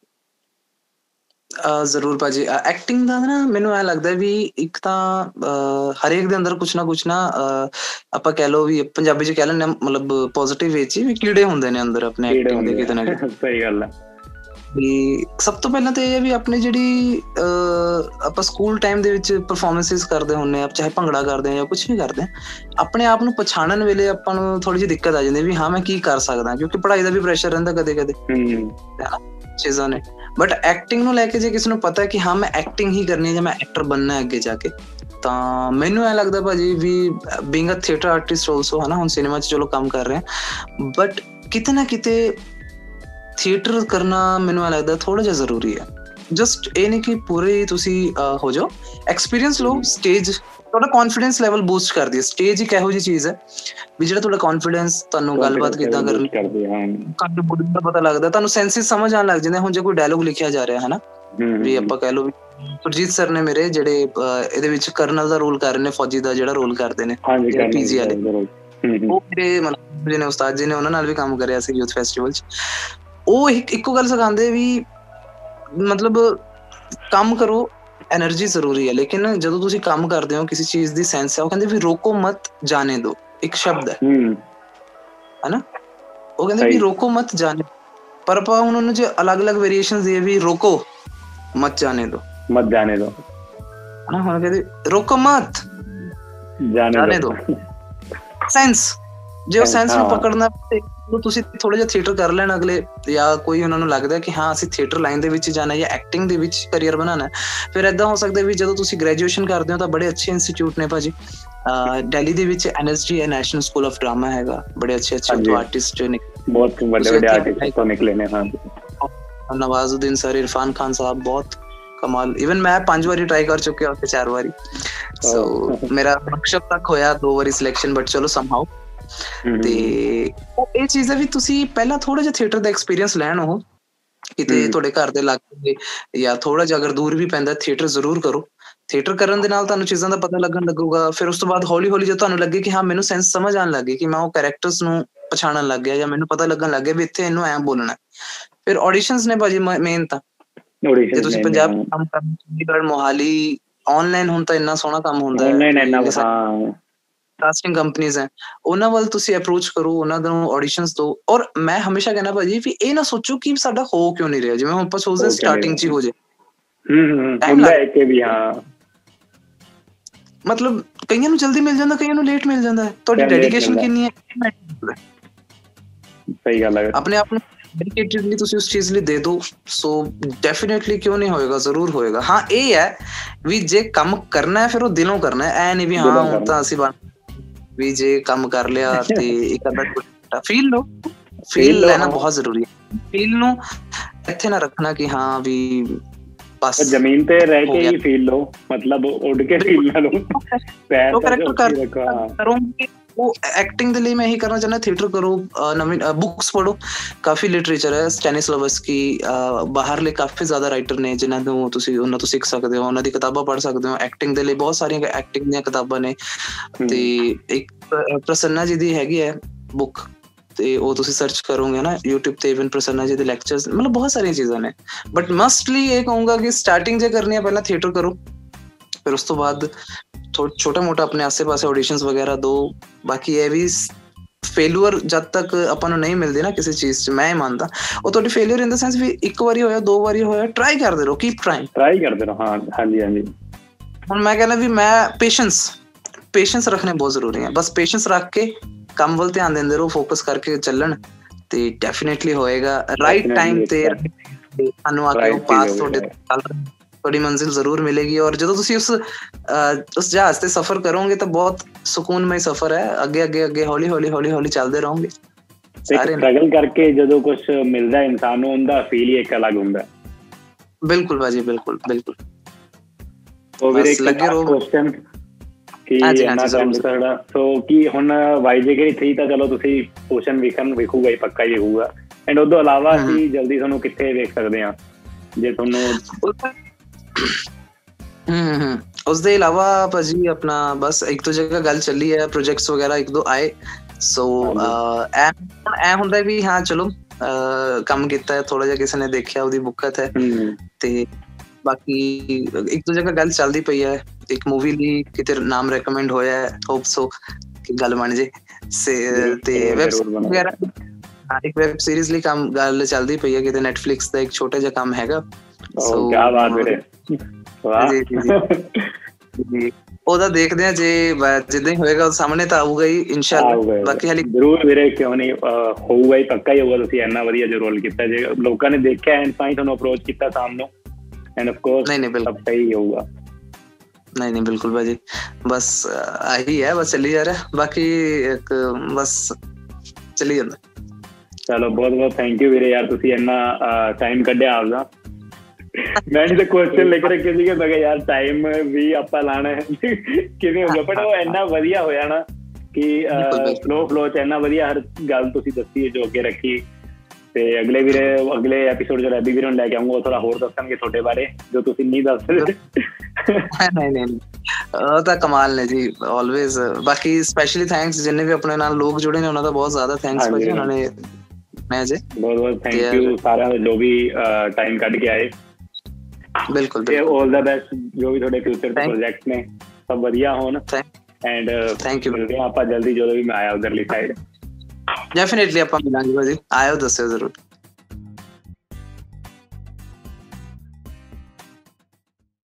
ਜ਼ਰੂਰ ਭਾਜੀ। ਐਕਟਿੰਗ ਦਾ ਨਾ ਮੈਨੂੰ ਐ ਲੱਗਦਾ ਵੀ ਇੱਕ ਤਾਂ ਹਰੇਕ ਦੇ ਅੰਦਰ ਕੁਛ ਨਾ ਕੁਛ ਨਾ ਆਪਾਂ ਕਹਿ ਲੋ ਵੀ ਪੰਜਾਬੀ ਚ ਕਹਿ ਲੈਂਦੇ ਮਤਲਬ ਪੋਜ਼ਿਟਿਵ ਵਿੱਚ ਵੀ ਕੀੜੇ ਹੁੰਦੇ ਨੇ ਅੰਦਰ ਆਪਣੇ ਐਕਟਿੰਗ ਦੇ ਕਿਤੇ ਨਾ ਕਿਤੇ। [LAUGHS] ਸਹੀ ਗੱਲ ਹੈ ਵੀ ਸਭ ਤੋਂ ਪਹਿਲਾਂ ਤਾਂ ਇਹ ਹੈ ਵੀ ਆਪਣੇ ਜਿਹੜੀ ਆਪਾਂ ਸਕੂਲ ਟਾਈਮ ਦੇ ਵਿੱਚ ਪਰਫਾਰਮੈਂਸਿਸ ਕਰਦੇ ਹੁੰਨੇ ਆ ਚਾਹੇ ਭੰਗੜਾ ਕਰਦੇ ਆ ਜਾਂ ਕੁਝ ਵੀ ਕਰਦੇ ਆ ਆਪਣੇ ਆਪ ਨੂੰ ਪਛਾਣਨ ਵੇਲੇ ਆਪਾਂ ਨੂੰ ਥੋੜੀ ਜਿਹੀ ਦਿੱਕਤ ਆ ਜਾਂਦੀ ਵੀ ਹਾਂ ਮੈਂ ਕੀ ਕਰ ਸਕਦਾ ਕਿਉਂਕਿ ਪੜ੍ਹਾਈ ਦਾ ਵੀ ਪ੍ਰੈਸ਼ਰ ਰਹਿੰਦਾ ਕਦੇ-ਕਦੇ। ਹੂੰ। ਚੀਜ਼ਾਂ ਨੇ। ਬਟ ਐਕਟਿੰਗ ਨੂੰ ਲੈ ਕੇ ਜੇ ਕਿਸੇ ਨੂੰ ਪਤਾ ਹੈ ਕਿ ਹਾਂ, ਮੈਂ ਐਕਟਿੰਗ ਹੀ ਕਰਨੀ ਹੈ ਜਾਂ ਮੈਂ ਐਕਟਰ ਬਣਨਾ ਹੈ ਅੱਗੇ ਜਾ ਕੇ, ਤਾਂ ਮੈਨੂੰ ਐ ਲੱਗਦਾ ਭਾਜੀ ਵੀ being a theatre artist also ਹਨਾ, ਹੁਣ ਸਿਨੇਮਾ 'ਚ ਚਲੋ ਕੰਮ ਕਰ ਰਹੇ ਹਾਂ ਬਟ ਕਿਤੇ ਨਾ ਕਿਤੇ ਥੀਏਟਰ ਕਰਨਾ ਮੈਨੂੰ ਐ ਲੱਗਦਾ ਥੋੜਾ ਜਿਹਾ ਜ਼ਰੂਰੀ ਹੈ। ਜਸਟ ਇਹ ਨਹੀਂ ਕਿ ਪੂਰੇ ਤੁਸੀਂ ਹੋ ਜਾਓ। ਐਕਸਪੀਰੀਅੰਸ ਲਓ ਸਟੇਜ ਤੁਹਾਡਾ ਕੌਨਫੀਡੈਂਸ ਲੈਵਲ ਬੂਸਟ ਕਰਦੀ ਹੈ। ਸਟੇਜ ਇੱਕ ਇਹੋ ਜਿਹੀ ਚੀਜ਼ ਹੈ ਵੀ ਜਿਹੜਾ ਤੁਹਾਡਾ ਕੌਨਫੀਡੈਂਸ ਤੁਹਾਨੂੰ ਗੱਲਬਾਤ ਕਿਦਾਂ ਕਰਨੀ ਕਰਦੇ ਹਾਂ ਕੱਦ ਬੁੱਢੀ ਦਾ ਪਤਾ ਲੱਗਦਾ। ਤੁਹਾਨੂੰ ਸੈਂਸਿਸ ਸਮਝ ਆਣ ਲੱਗ ਜਾਂਦੇ ਹੁਣ ਜੇ ਕੋਈ ਡਾਇਲੋਗ ਲਿਖਿਆ ਜਾ ਰਿਹਾ ਹੈ ਨਾ ਵੀ ਆਪਾਂ ਕਹਿ ਲਓ ਵੀ ਸੁਰਜੀਤ ਸਰ ਨੇ ਮੇਰੇ ਜਿਹੜੇ ਇਹਦੇ ਵਿੱਚ ਕਰਨਲ ਦਾ ਰੋਲ ਕਰ ਰਹੇ ਨੇ ਫੌਜੀ ਦਾ ਜਿਹੜਾ ਰੋਲ ਕਰਦੇ ਨੇ ਹਾਂਜੀ ਪੀਜੀ ਵਾਲੇ। ਉਹ ਮੇਰੇ ਮਤਲਬ ਜਿਹਨੇ ਉਸਤਾਦ ਜੀ ਨੇ ਉਹਨਾਂ ਨਾਲ ਵੀ ਕੰਮ ਕਰਿਆ ਸੀ ਯੂਥ ਫੈਸਟੀਵਲ 'ਚ। ਉਹ ਇੱਕੋ ਗੱਲ ਸਿਖਾਉਂਦੇ ਵੀ ਮਤਲਬ ਕੰਮ ਕਰੋ એનર્ਜੀ ਜ਼ਰੂਰੀ ਹੈ ਲੇਕਿਨ ਜਦੋਂ ਤੁਸੀਂ ਕੰਮ ਕਰਦੇ ਹੋ ਕਿਸੇ ਚੀਜ਼ ਦੀ ਸੈਂਸ ਹੈ ਉਹ ਕਹਿੰਦੇ ਵੀ ਰੋਕੋ ਮਤ ਜਾਣੇ ਦਿਓ ਇੱਕ ਸ਼ਬਦ ਹੈ ਹਨਾ ਉਹ ਕਹਿੰਦੇ ਵੀ ਰੋਕੋ ਮਤ ਜਾਣੇ ਪਰ ਆਪਾਂ ਉਹਨਾਂ ਨੂੰ ਜੇ ਅਲੱਗ-ਅਲੱਗ ਵੇਰੀਏਸ਼ਨਸ ਦੇ ਵੀ ਰੋਕੋ ਮਤ ਜਾਣੇ ਦਿਓ ਮਤ ਜਾਣੇ ਦਿਓ ਹਨਾ ਹੁਣ ਕਹਿੰਦੇ ਰੋਕੋ ਮਤ ਜਾਣੇ ਦਿਓ ਸੈਂਸ ਜੇ ਉਹ ਸੈਂਸ ਨੂੰ ਪਕੜਨਾ ਉਹ ਤੁਸੀਂ ਥੋੜਾ ਜਿਹਾ ਥੀਏਟਰ ਕਰ ਲੈਣ ਅਗਲੇ ਜਾਂ ਕੋਈ ਉਹਨਾਂ ਨੂੰ ਲੱਗਦਾ ਕਿ ਹਾਂ ਅਸੀਂ ਥੀਏਟਰ ਲਾਈਨ ਦੇ ਵਿੱਚ ਜਾਣਾ ਜਾਂ ਐਕਟਿੰਗ ਦੇ ਵਿੱਚ ਕੈਰੀਅਰ ਬਣਾਉਣਾ ਫਿਰ ਐਦਾਂ ਹੋ ਸਕਦਾ ਵੀ ਜਦੋਂ ਤੁਸੀਂ ਗ੍ਰੈਜੂਏਸ਼ਨ ਕਰਦੇ ਹੋ ਤਾਂ ਬੜੇ ਅੱਛੇ ਇੰਸਟੀਚਿਊਟ ਨੇ ਭਾਜੀ। ਦਿੱਲੀ ਦੇ ਵਿੱਚ ਐਨਐਸਜੀ ਹੈ ਨੈਸ਼ਨਲ ਸਕੂਲ ਆਫ ਡਰਾਮਾ ਹੈਗਾ। ਬੜੇ ਅੱਛੇ ਅੱਛੇ ਆਰਟਿਸਟ ਨੇ ਬਹੁਤ ਵੱਡੇ ਵੱਡੇ ਆਰਟਿਸਟ ਤੋਂ ਨਿਕਲੇ ਨੇ ਹਾਂ। ਨਵਾਜ਼ੁਦੀਨ ਸਰ ਇਰਫਾਨ ਖਾਨ ਸਾਹਿਬ ਬਹੁਤ ਕਮਾਲ। ਇਵਨ ਮੈਂ ਪੰਜ ਵਾਰੀ ਟਰਾਈ ਕਰ ਚੁੱਕਿਆ ਉੱਥੇ ਚਾਰ ਵਾਰੀ। ਸੋ ਮੇਰਾ ਵਰਕਸ਼ਾਪ ਤੱਕ ਹੋਇਆ ਦੋ ਵਾਰੀ ਸਿਲੈਕਸ਼ਨ ਬਟ ਚਲੋ ਸਮਹਾਉ ਤੇ ਇਹ ਚੀਜ਼ ਹੈ ਵੀ ਤੁਸੀਂ ਪਹਿਲਾਂ ਥੋੜਾ ਜਿਹਾ ਥੀਏਟਰ ਦਾ ਐਕਸਪੀਰੀਅੰਸ ਲੈਣ ਉਹ ਕਿਤੇ ਤੁਹਾਡੇ ਘਰ ਦੇ ਲਾਗੇ ਜਾਂ ਥੋੜਾ ਜਿਹਾ ਅਗਰ ਦੂਰ ਵੀ ਪੈਂਦਾ ਥੀਏਟਰ ਜ਼ਰੂਰ ਕਰੋ। ਥੀਏਟਰ ਕਰਨ ਦੇ ਨਾਲ ਤੁਹਾਨੂੰ ਚੀਜ਼ਾਂ ਦਾ ਪਤਾ ਲੱਗਣ ਲੱਗੂਗਾ ਫਿਰ ਉਸ ਤੋਂ ਬਾਅਦ ਹੌਲੀ ਹੌਲੀ ਜੇ ਤੁਹਾਨੂੰ ਲੱਗੇ ਕਿ ਹਾਂ ਮੈਨੂੰ ਸੈਂਸ ਸਮਝ ਆਣ ਲੱਗੇ ਕਿ ਮੈਂ ਉਹ ਕੈਰੈਕਟਰਸ ਨੂੰ ਪਛਾਣਨ ਲੱਗ ਗਿਆ ਜਾਂ ਮੈਨੂੰ ਪਤਾ ਲੱਗਣ ਲੱਗ ਗਿਆ ਵੀ ਇੱਥੇ ਇਹਨੂੰ ਐਂ ਬੋਲਣਾ। ਫਿਰ ਆਡੀਸ਼ਨਸ ਨੇ ਭਾਜੀ ਮੇਨ ਤਾਂ। ਜੇ ਤੁਸੀਂ ਪੰਜਾਬ ਕੰਮ ਕਰਨਾ ਚੰਡੀਗੜ੍ਹ ਮੋਹਾਲੀ ਆਨਲਾਈਨ ਹੁਣ ਤਾਂ ਇੰਨਾ ਸੋਹਣਾ ਕੰਮ ਹੁੰਦਾ ਹੈ ਆਨਲਾਈਨ ਇੰਨਾ ਹਾਂ। ਕਾਸਟਿੰਗ ਕੰਪਨੀਆਂ ਹੈ ਉਹਨਾਂ ਵੱਲ ਤੁਸੀਂ ਅਪਰੋਚ ਕਰੋ ਉਹਨਾਂ ਨੂੰ ਆਡੀਸ਼ਨਸ ਦੋ ਔਰ ਮੈਂ ਹਮੇਸ਼ਾ ਕਹਿੰਦਾ ਭਾਜੀ ਵੀ ਇਹ ਨਾ ਸੋਚੋ ਕਿ ਸਾਡਾ ਹੋ ਕਿਉਂ ਨਹੀਂ ਰਿਹਾ। ਜਿਵੇਂ ਹੁਣ ਆਪਾਂ ਸੋਚਦੇ ਸਟਾਰਟਿੰਗ 'ਚ ਹੀ ਹੋ ਜੇ। ਹੂੰ ਹੂੰ ਹੁੰਦਾ ਹੈ ਕਿ ਵੀ ਹਾਂ। ਮਤਲਬ ਕਈਆਂ ਨੂੰ ਜਲਦੀ ਮਿਲ ਜਾਂਦਾ ਕਈਆਂ ਨੂੰ ਲੇਟ ਮਿਲ ਜਾਂਦਾ। ਹੈ ਤੁਹਾਡੀ ਡੈਡੀਕੇਸ਼ਨ ਕਿੰਨੀ ਹੈ? ਸਹੀ ਗੱਲ ਹੈ। ਆਪਣੇ ਆਪ ਨੂੰ ਡੈਡੀਕੇਟਡਲੀ ਤੁਸੀਂ ਉਸ ਚੀਜ਼ ਲਈ ਦੇ ਦਿਓ। ਸੋ ਡੈਫੀਨਿਟਲੀ ਕਿਉਂ ਨਹੀਂ ਹੋਏਗਾ? ਜ਼ਰੂਰ ਹੋਏਗਾ। ਹਾਂ ਇਹ ਹੈ ਵੀ ਜੇ ਕੰਮ ਕਰਨਾ ਹੈ ਫਿਰ ਉਹ ਦਿਲੋਂ ਕਰਨਾ ਹੈ। ਐ ਨਹੀਂ ਵੀ ਹਾਂ ਹੁਣ ਤਾਂ ਅਸੀਂ ਵੀ ਜੇ ਕੰਮ ਕਰ ਲਿਆ ਤੇ [LAUGHS] ਇੱਕ ਅੱਧਾ ਫੀਲ ਲੋ ਫੀਲ ਲੈਣਾ ਬਹੁਤ ਜ਼ਰੂਰੀ ਹੈ। ਫੀਲ ਨੂੰ ਇੱਥੇ ਨਾ ਰੱਖਣਾ ਕਿ ਹਾਂ ਵੀ ਬਸ ਜ਼ਮੀਨ ਤੇ ਰਹਿ ਕੇ ਹੀ ਫੀਲ ਲੋ ਮਤਲਬ ਉੱਡ ਕੇ ਫੀਲ ਨਾ ਲੋ ਪੈਰ ਤੇ ਰੱਖੋ ਕਰੂੰਗੀ। ਉਹ ਐਕਟਿੰਗ ਦੇ ਲਈ ਮੈਂ ਇਹੀ ਕਰਨਾ ਚਾਹੁੰਦਾ ਥੀਏਟਰ ਕਰੋ ਨਵੀਂ ਬੁੱਕਸ ਪੜੋ ਕਾਫੀ ਲਿਟਰੇਚਰ ਹੈ ਸਟੈਨਿਸਲਾਵਸਕੀ ਬਾਹਰਲੇ ਕਾਫੀ ਜ਼ਿਆਦਾ ਰਾਈਟਰ ਨੇ ਜਿਨ੍ਹਾਂ ਨੂੰ ਤੁਸੀਂ ਉਹਨਾਂ ਤੋਂ ਸਿੱਖ ਸਕਦੇ ਹੋ ਉਹਨਾਂ ਦੀ ਕਿਤਾਬਾਂ ਪੜ੍ਹ ਸਕਦੇ ਹੋ। ਐਕਟਿੰਗ ਦੇ ਲਈ ਬਹੁਤ ਸਾਰੀਆਂ ਐਕਟਿੰਗ ਦੀਆਂ ਕਿਤਾਬਾਂ ਨੇ। ਤੇ ਇੱਕ ਪ੍ਰਸੰਨਾ ਜੀ ਦੀ ਹੈਗੀ ਹੈ ਬੁੱਕ ਤੇ ਉਹ ਤੁਸੀਂ ਸਰਚ ਕਰੋਗੇ ਨਾ YouTube ਤੇ ਇਵਨ ਪ੍ਰਸੰਨਾ ਜੀ ਦੇ ਲੈਕਚਰਸ ਮਤਲਬ ਬਹੁਤ ਸਾਰੀਆਂ ਚੀਜ਼ਾਂ ਨੇ। ਬਟ ਮਸਟਲੀ ਇਹ ਕਹੂੰਗਾ ਕਿ ਸਟਾਰਟਿੰਗ ਜੇ ਕਰਨੀ ਹੈ ਪਹਿਲਾਂ ਥੀਏਟਰ ਕਰੋ। ਫਿਰ ਉਸ ਤੋਂ ਬਾਅਦ ਛੋਟਾ ਮੋਟਾ ਆਪਣੇ ਆਸ-ਪਾਸੇ ਆਡੀਸ਼ਨਸ ਵਗੈਰਾ ਦੋ ਬਾਕੀ ਇਹ ਵੀ ਫੇਲਿਅਰ ਜਦ ਤੱਕ ਆਪਾਂ ਨੂੰ ਨਹੀਂ ਮਿਲਦੀ ਨਾ ਕਿਸੇ ਚੀਜ਼ 'ਚ ਮੈਂ ਮੰਨਦਾ ਉਹ ਤੁਹਾਡੀ ਫੇਲਿਅਰ ਇਨ ਦਾ ਸੈਂਸ ਵੀ ਇੱਕ ਵਾਰੀ ਹੋਇਆ ਦੋ ਵਾਰੀ ਹੋਇਆ ਟਰਾਈ ਕਰਦੇ ਰਹੋ ਕੀਪ ਟਰਾਈਂਗ ਟਰਾਈ ਕਰਦੇ ਰਹੋ ਹਾਂ ਹਾਂਜੀ ਹਾਂਜੀ ਹੁਣ ਮੈਂ ਕਹਿੰਦਾ ਵੀ ਮੈਂ ਪੇਸ਼ੈਂਸ ਪੇਸ਼ੈਂਸ ਰੱਖਣੇ ਬਹੁਤ ਜ਼ਰੂਰੀ ਹੈ ਬਸ ਪੇਸ਼ੈਂਸ ਰੱਖ ਕੇ ਕੰਮ ਵੱਲ ਧਿਆਨ ਦਿੰਦੇ ਰਹੋ ਫੋਕਸ ਕਰਕੇ ਚੱਲਣ ਤੇ ਡੈਫੀਨਿਟਲੀ ਹੋਏਗਾ ਰਾਈਟ ਟਾਈਮ ਤੇ ਸਾਨੂੰ ਆ ਕੇ ਉਹ ਪਾਸ ਤੁਹਾਡੇ ਚੱਲ ਤੁਹਾਡੀ ਮੰਜ਼ਿਲ ਜ਼ਰੂਰ ਮਿਲੇਗੀ ਔਰ ਜਦੋਂ ਤੁਸੀਂ ਉਸ ਉਸ ਜਹਾਜ਼ ਤੇ ਸਫ਼ਰ ਕਰੋਗੇ ਤਾਂ ਬਹੁਤ ਸਕੂਨਮਈ ਸਫ਼ਰ ਹੈ ਅੱਗੇ ਅੱਗੇ ਅੱਗੇ ਹੌਲੀ ਹੌਲੀ ਹੌਲੀ ਹੌਲੀ ਚੱਲਦੇ ਰਹੋਗੇ ਸਾਰੇ ਸਟਰਗਲ ਕਰਕੇ ਜਦੋਂ ਕੁਝ ਮਿਲਦਾ ਇਨਸਾਨ ਨੂੰ ਉਹਦਾ ਫੀਲ ਹੀ ਇੱਕ ਅਲੱਗ ਹੁੰਦਾ ਬਿਲਕੁਲ ਬਾਜੀ ਬਿਲਕੁਲ ਬਿਲਕੁਲ ਉਹ ਵੀਰੇ ਇੱਕ ਲੱਗੇ ਰੋ ਕੁਐਸਚਨ ਕਿ ਇਹਨਾਂ ਦਾ ਸਾਡਾ ਸੋ ਕੀ ਹੁਣ ਵਾਈਜੇ ਕਿਹੜੀ ਥੀ ਤਾਂ ਚਲੋ ਤੁਸੀਂ ਓਸ਼ਨ ਵਿਖਣ ਵਿਖੂਗਾ ਹੀ ਪੱਕਾ ਹੀ ਹੋਊਗਾ ਐਂਡ ਉਦੋਂ ਇਲਾਵਾ ਅਸੀਂ ਜਲਦੀ ਤੁਹਾਨੂੰ ਕਿੱਥੇ ਵੇਖ ਸਕਦੇ ਆ ਜੇ ਤੁਹਾਨੂੰ ਹੂੰ ਹੂੰ ਉਸ ਦੇ ਇਲਾਵਾ ਭਾਜੀ ਆਪਣਾ ਬਸ ਇੱਕ ਤੋਂ ਜਗ੍ਹਾ ਗੱਲ ਚੱਲੀ ਹੈ ਪ੍ਰੋਜੈਕਟਸ ਵਗੈਰਾ ਇੱਕ ਦੋ ਆਏ। ਸੋ ਐ ਐ ਹੁੰਦਾ ਵੀ ਹਾਂ ਚਲੋ ਕੰਮ ਕੀਤਾ ਹੈ ਥੋੜਾ ਜਿਹਾ ਕਿਸੇ ਨੇ ਦੇਖਿਆ ਉਹਦੀ ਬੁੱਕਤ ਹੈ। ਤੇ ਬਾਕੀ ਇੱਕ ਦੋ ਜਗ੍ਹਾ ਗੱਲ ਚੱਲਦੀ ਪਈ ਹੈ। ਇੱਕ ਮੂਵੀ ਲਈ ਕਿਤੇ ਨਾਮ ਰეკਮੈਂਡ ਹੋਇਆ ਹੈ ਹੋਪ ਸੋ ਕਿ ਗੱਲ ਬਣ ਜੇ। ਤੇ ਵੈਬ ਵਗੈਰਾ ਇੱਕ ਵੈਬ ਸੀਰੀਜ਼ ਲਈ ਕੰਮ ਗੱਲ ਚੱਲਦੀ ਪਈ ਹੈ। ਕਿਤੇ ਨੈਟਫਲਿਕਸ ਦਾ ਇੱਕ ਛੋਟਾ ਜਿਹਾ ਕੰਮ ਹੈਗਾ। ਸੋ ਕੀ ਬਾਤ ਵੀਰੇ। ਵਾਹ। ਜੀ ਜੀ ਉਹਦਾ ਦੇਖਦੇ ਆ ਜੇ ਜਿੱਦਾਂ ਹੀ ਹੋਏਗਾ ਸਾਹਮਣੇ ਤਾਂ ਆਊਗਾ ਹੀ ਇਨਸ਼ਾਅੱਲਾ। ਬਾਕੀ ਹਾਲੀ ਜ਼ਰੂਰ ਵੀਰੇ ਕਿਉਂ ਨਹੀਂ ਹੋਊਗਾ ਹੀ ਪੱਕਾ ਹੀ ਹੋਊਗਾ ਤੁਸੀਂ ਇੰਨਾ ਵਧੀਆ ਜੋ ਰੋਲ ਕੀਤਾ। ਜੇ ਲੋਕਾਂ ਨੇ ਦੇਖਿਆ ਐਂਡ ਤਾਂ ਹੀ ਤੁਹਾਨੂੰ ਅਪਰੋਚ ਕੀਤਾ ਸਾਹਮਣੇ। ਐਂਡ ਆਫ ਕੋਰਸ ਨਹੀਂ ਨਹੀਂ ਬਿਲਕੁਲ। ਸਹੀ ਹੋਊਗਾ। ਨਹੀਂ ਨਹੀਂ ਬਿਲਕੁਲ ਬਾਜੀ ਬਸ ਆਹੀ ਹੈ ਬਸ ਚੱਲੀ ਜਾ ਰਿਹਾ। ਬਾਕੀ ਇੱਕ ਬਸ ਚੱਲੀ ਜਾਂਦਾ। ਚਲੋ ਬਹੁਤ ਬਹੁਤ ਥੈਂਕ ਯੂ ਵੀਰੇ ਯਾਰ ਤੁਸੀਂ ਇੰਨਾ ਟਾਈਮ ਕੱਢਿਆ ਆਪਦਾ। ਮੈਂ ਤਾਂ ਕੁਐਸਚਨ ਲਿਖ ਰੱਖੇ ਸੀਗੇ ਮੈਂ ਕਿਹਾ ਯਾਰ ਟਾਈਮ ਵੀ ਆਪਾਂ ਲਾਣਾ ਹੈ। ਕਿਵੇਂ ਹੋ ਗਿਆ? ਪਰ ਉਹ ਇੰਨਾ ਵਧੀਆ ਹੋਇਆ ਨਾ ਕਿ ਫਲੋ ਫਲੋ ਚ ਇੰਨਾ ਵਧੀਆ ਹਰ ਗੱਲ ਤੁਸੀਂ ਦੱਸੀ ਹੈ ਜੋ ਅੱਗੇ ਰੱਖੀ। ਤੇ ਅਗਲੇ ਵੀਰੇ ਅਗਲੇ ਐਪੀਸੋਡ ਚ ਰੈਬੀ ਵੀਰੋਂ ਲੈ ਕੇ ਆਉਂਗਾ ਥੋੜਾ ਹੋਰ ਦੱਸਣਗੇ ਤੁਹਾਡੇ ਬਾਰੇ ਜੋ ਤੁਸੀਂ ਨਹੀਂ ਦੱਸ ਸਕਦੇ ਨਹੀਂ ਨਹੀਂ ਉਹ ਤਾਂ ਕਮਾਲ ਨੇ ਜੀ ਆਲਵੇਜ਼ ਬਾਕੀ ਸਪੈਸ਼ਲੀ ਥੈਂਕਸ ਜਿੰਨੇ ਵੀ ਆਪਣੇ ਨਾਲ ਲੋਕ ਜੁੜੇ ਨੇ ਉਹਨਾਂ ਦਾ ਬਹੁਤ ਜ਼ਿਆਦਾ ਥੈਂਕਸ ਭਾਜੀ ਉਹਨਾਂ ਨੇ। ਮੈਂ ਜੀ ਬਹੁਤ ਬਹੁਤ ਥੈਂਕ ਯੂ ਸਾਰਿਆਂ ਦੇ ਜੋ ਵੀ ਟਾਈਮ ਕੱਢ ਕੇ ਆਏ। ਬਿਲਕੁਲ ਬਿਲਕੁਲ। ਆਲ ਦਾ ਬੈਸਟ ਜੋ ਵੀ ਤੁਹਾਡੇ ਫਿਊਚਰ ਦੇ ਪ੍ਰੋਜੈਕਟ ਨੇ ਸਭ ਵਧੀਆ ਹੋਣ। ਐਂਡ ਥੈਂਕ ਯੂ ਮਿਲਦੇ ਆਪਾਂ ਜਲਦੀ ਜਦੋਂ ਵੀ ਮੈਂ ਆਇਆ ਉਧਰਲੀ ਸਾਈਡ ਡੈਫੀਨਿਟਲੀ ਆਪਾਂ ਮਿਲਾਂਗੇ ਭਾਜੀ। ਆਇਓ ਦੱਸਿਓ ਜ਼ਰੂਰ।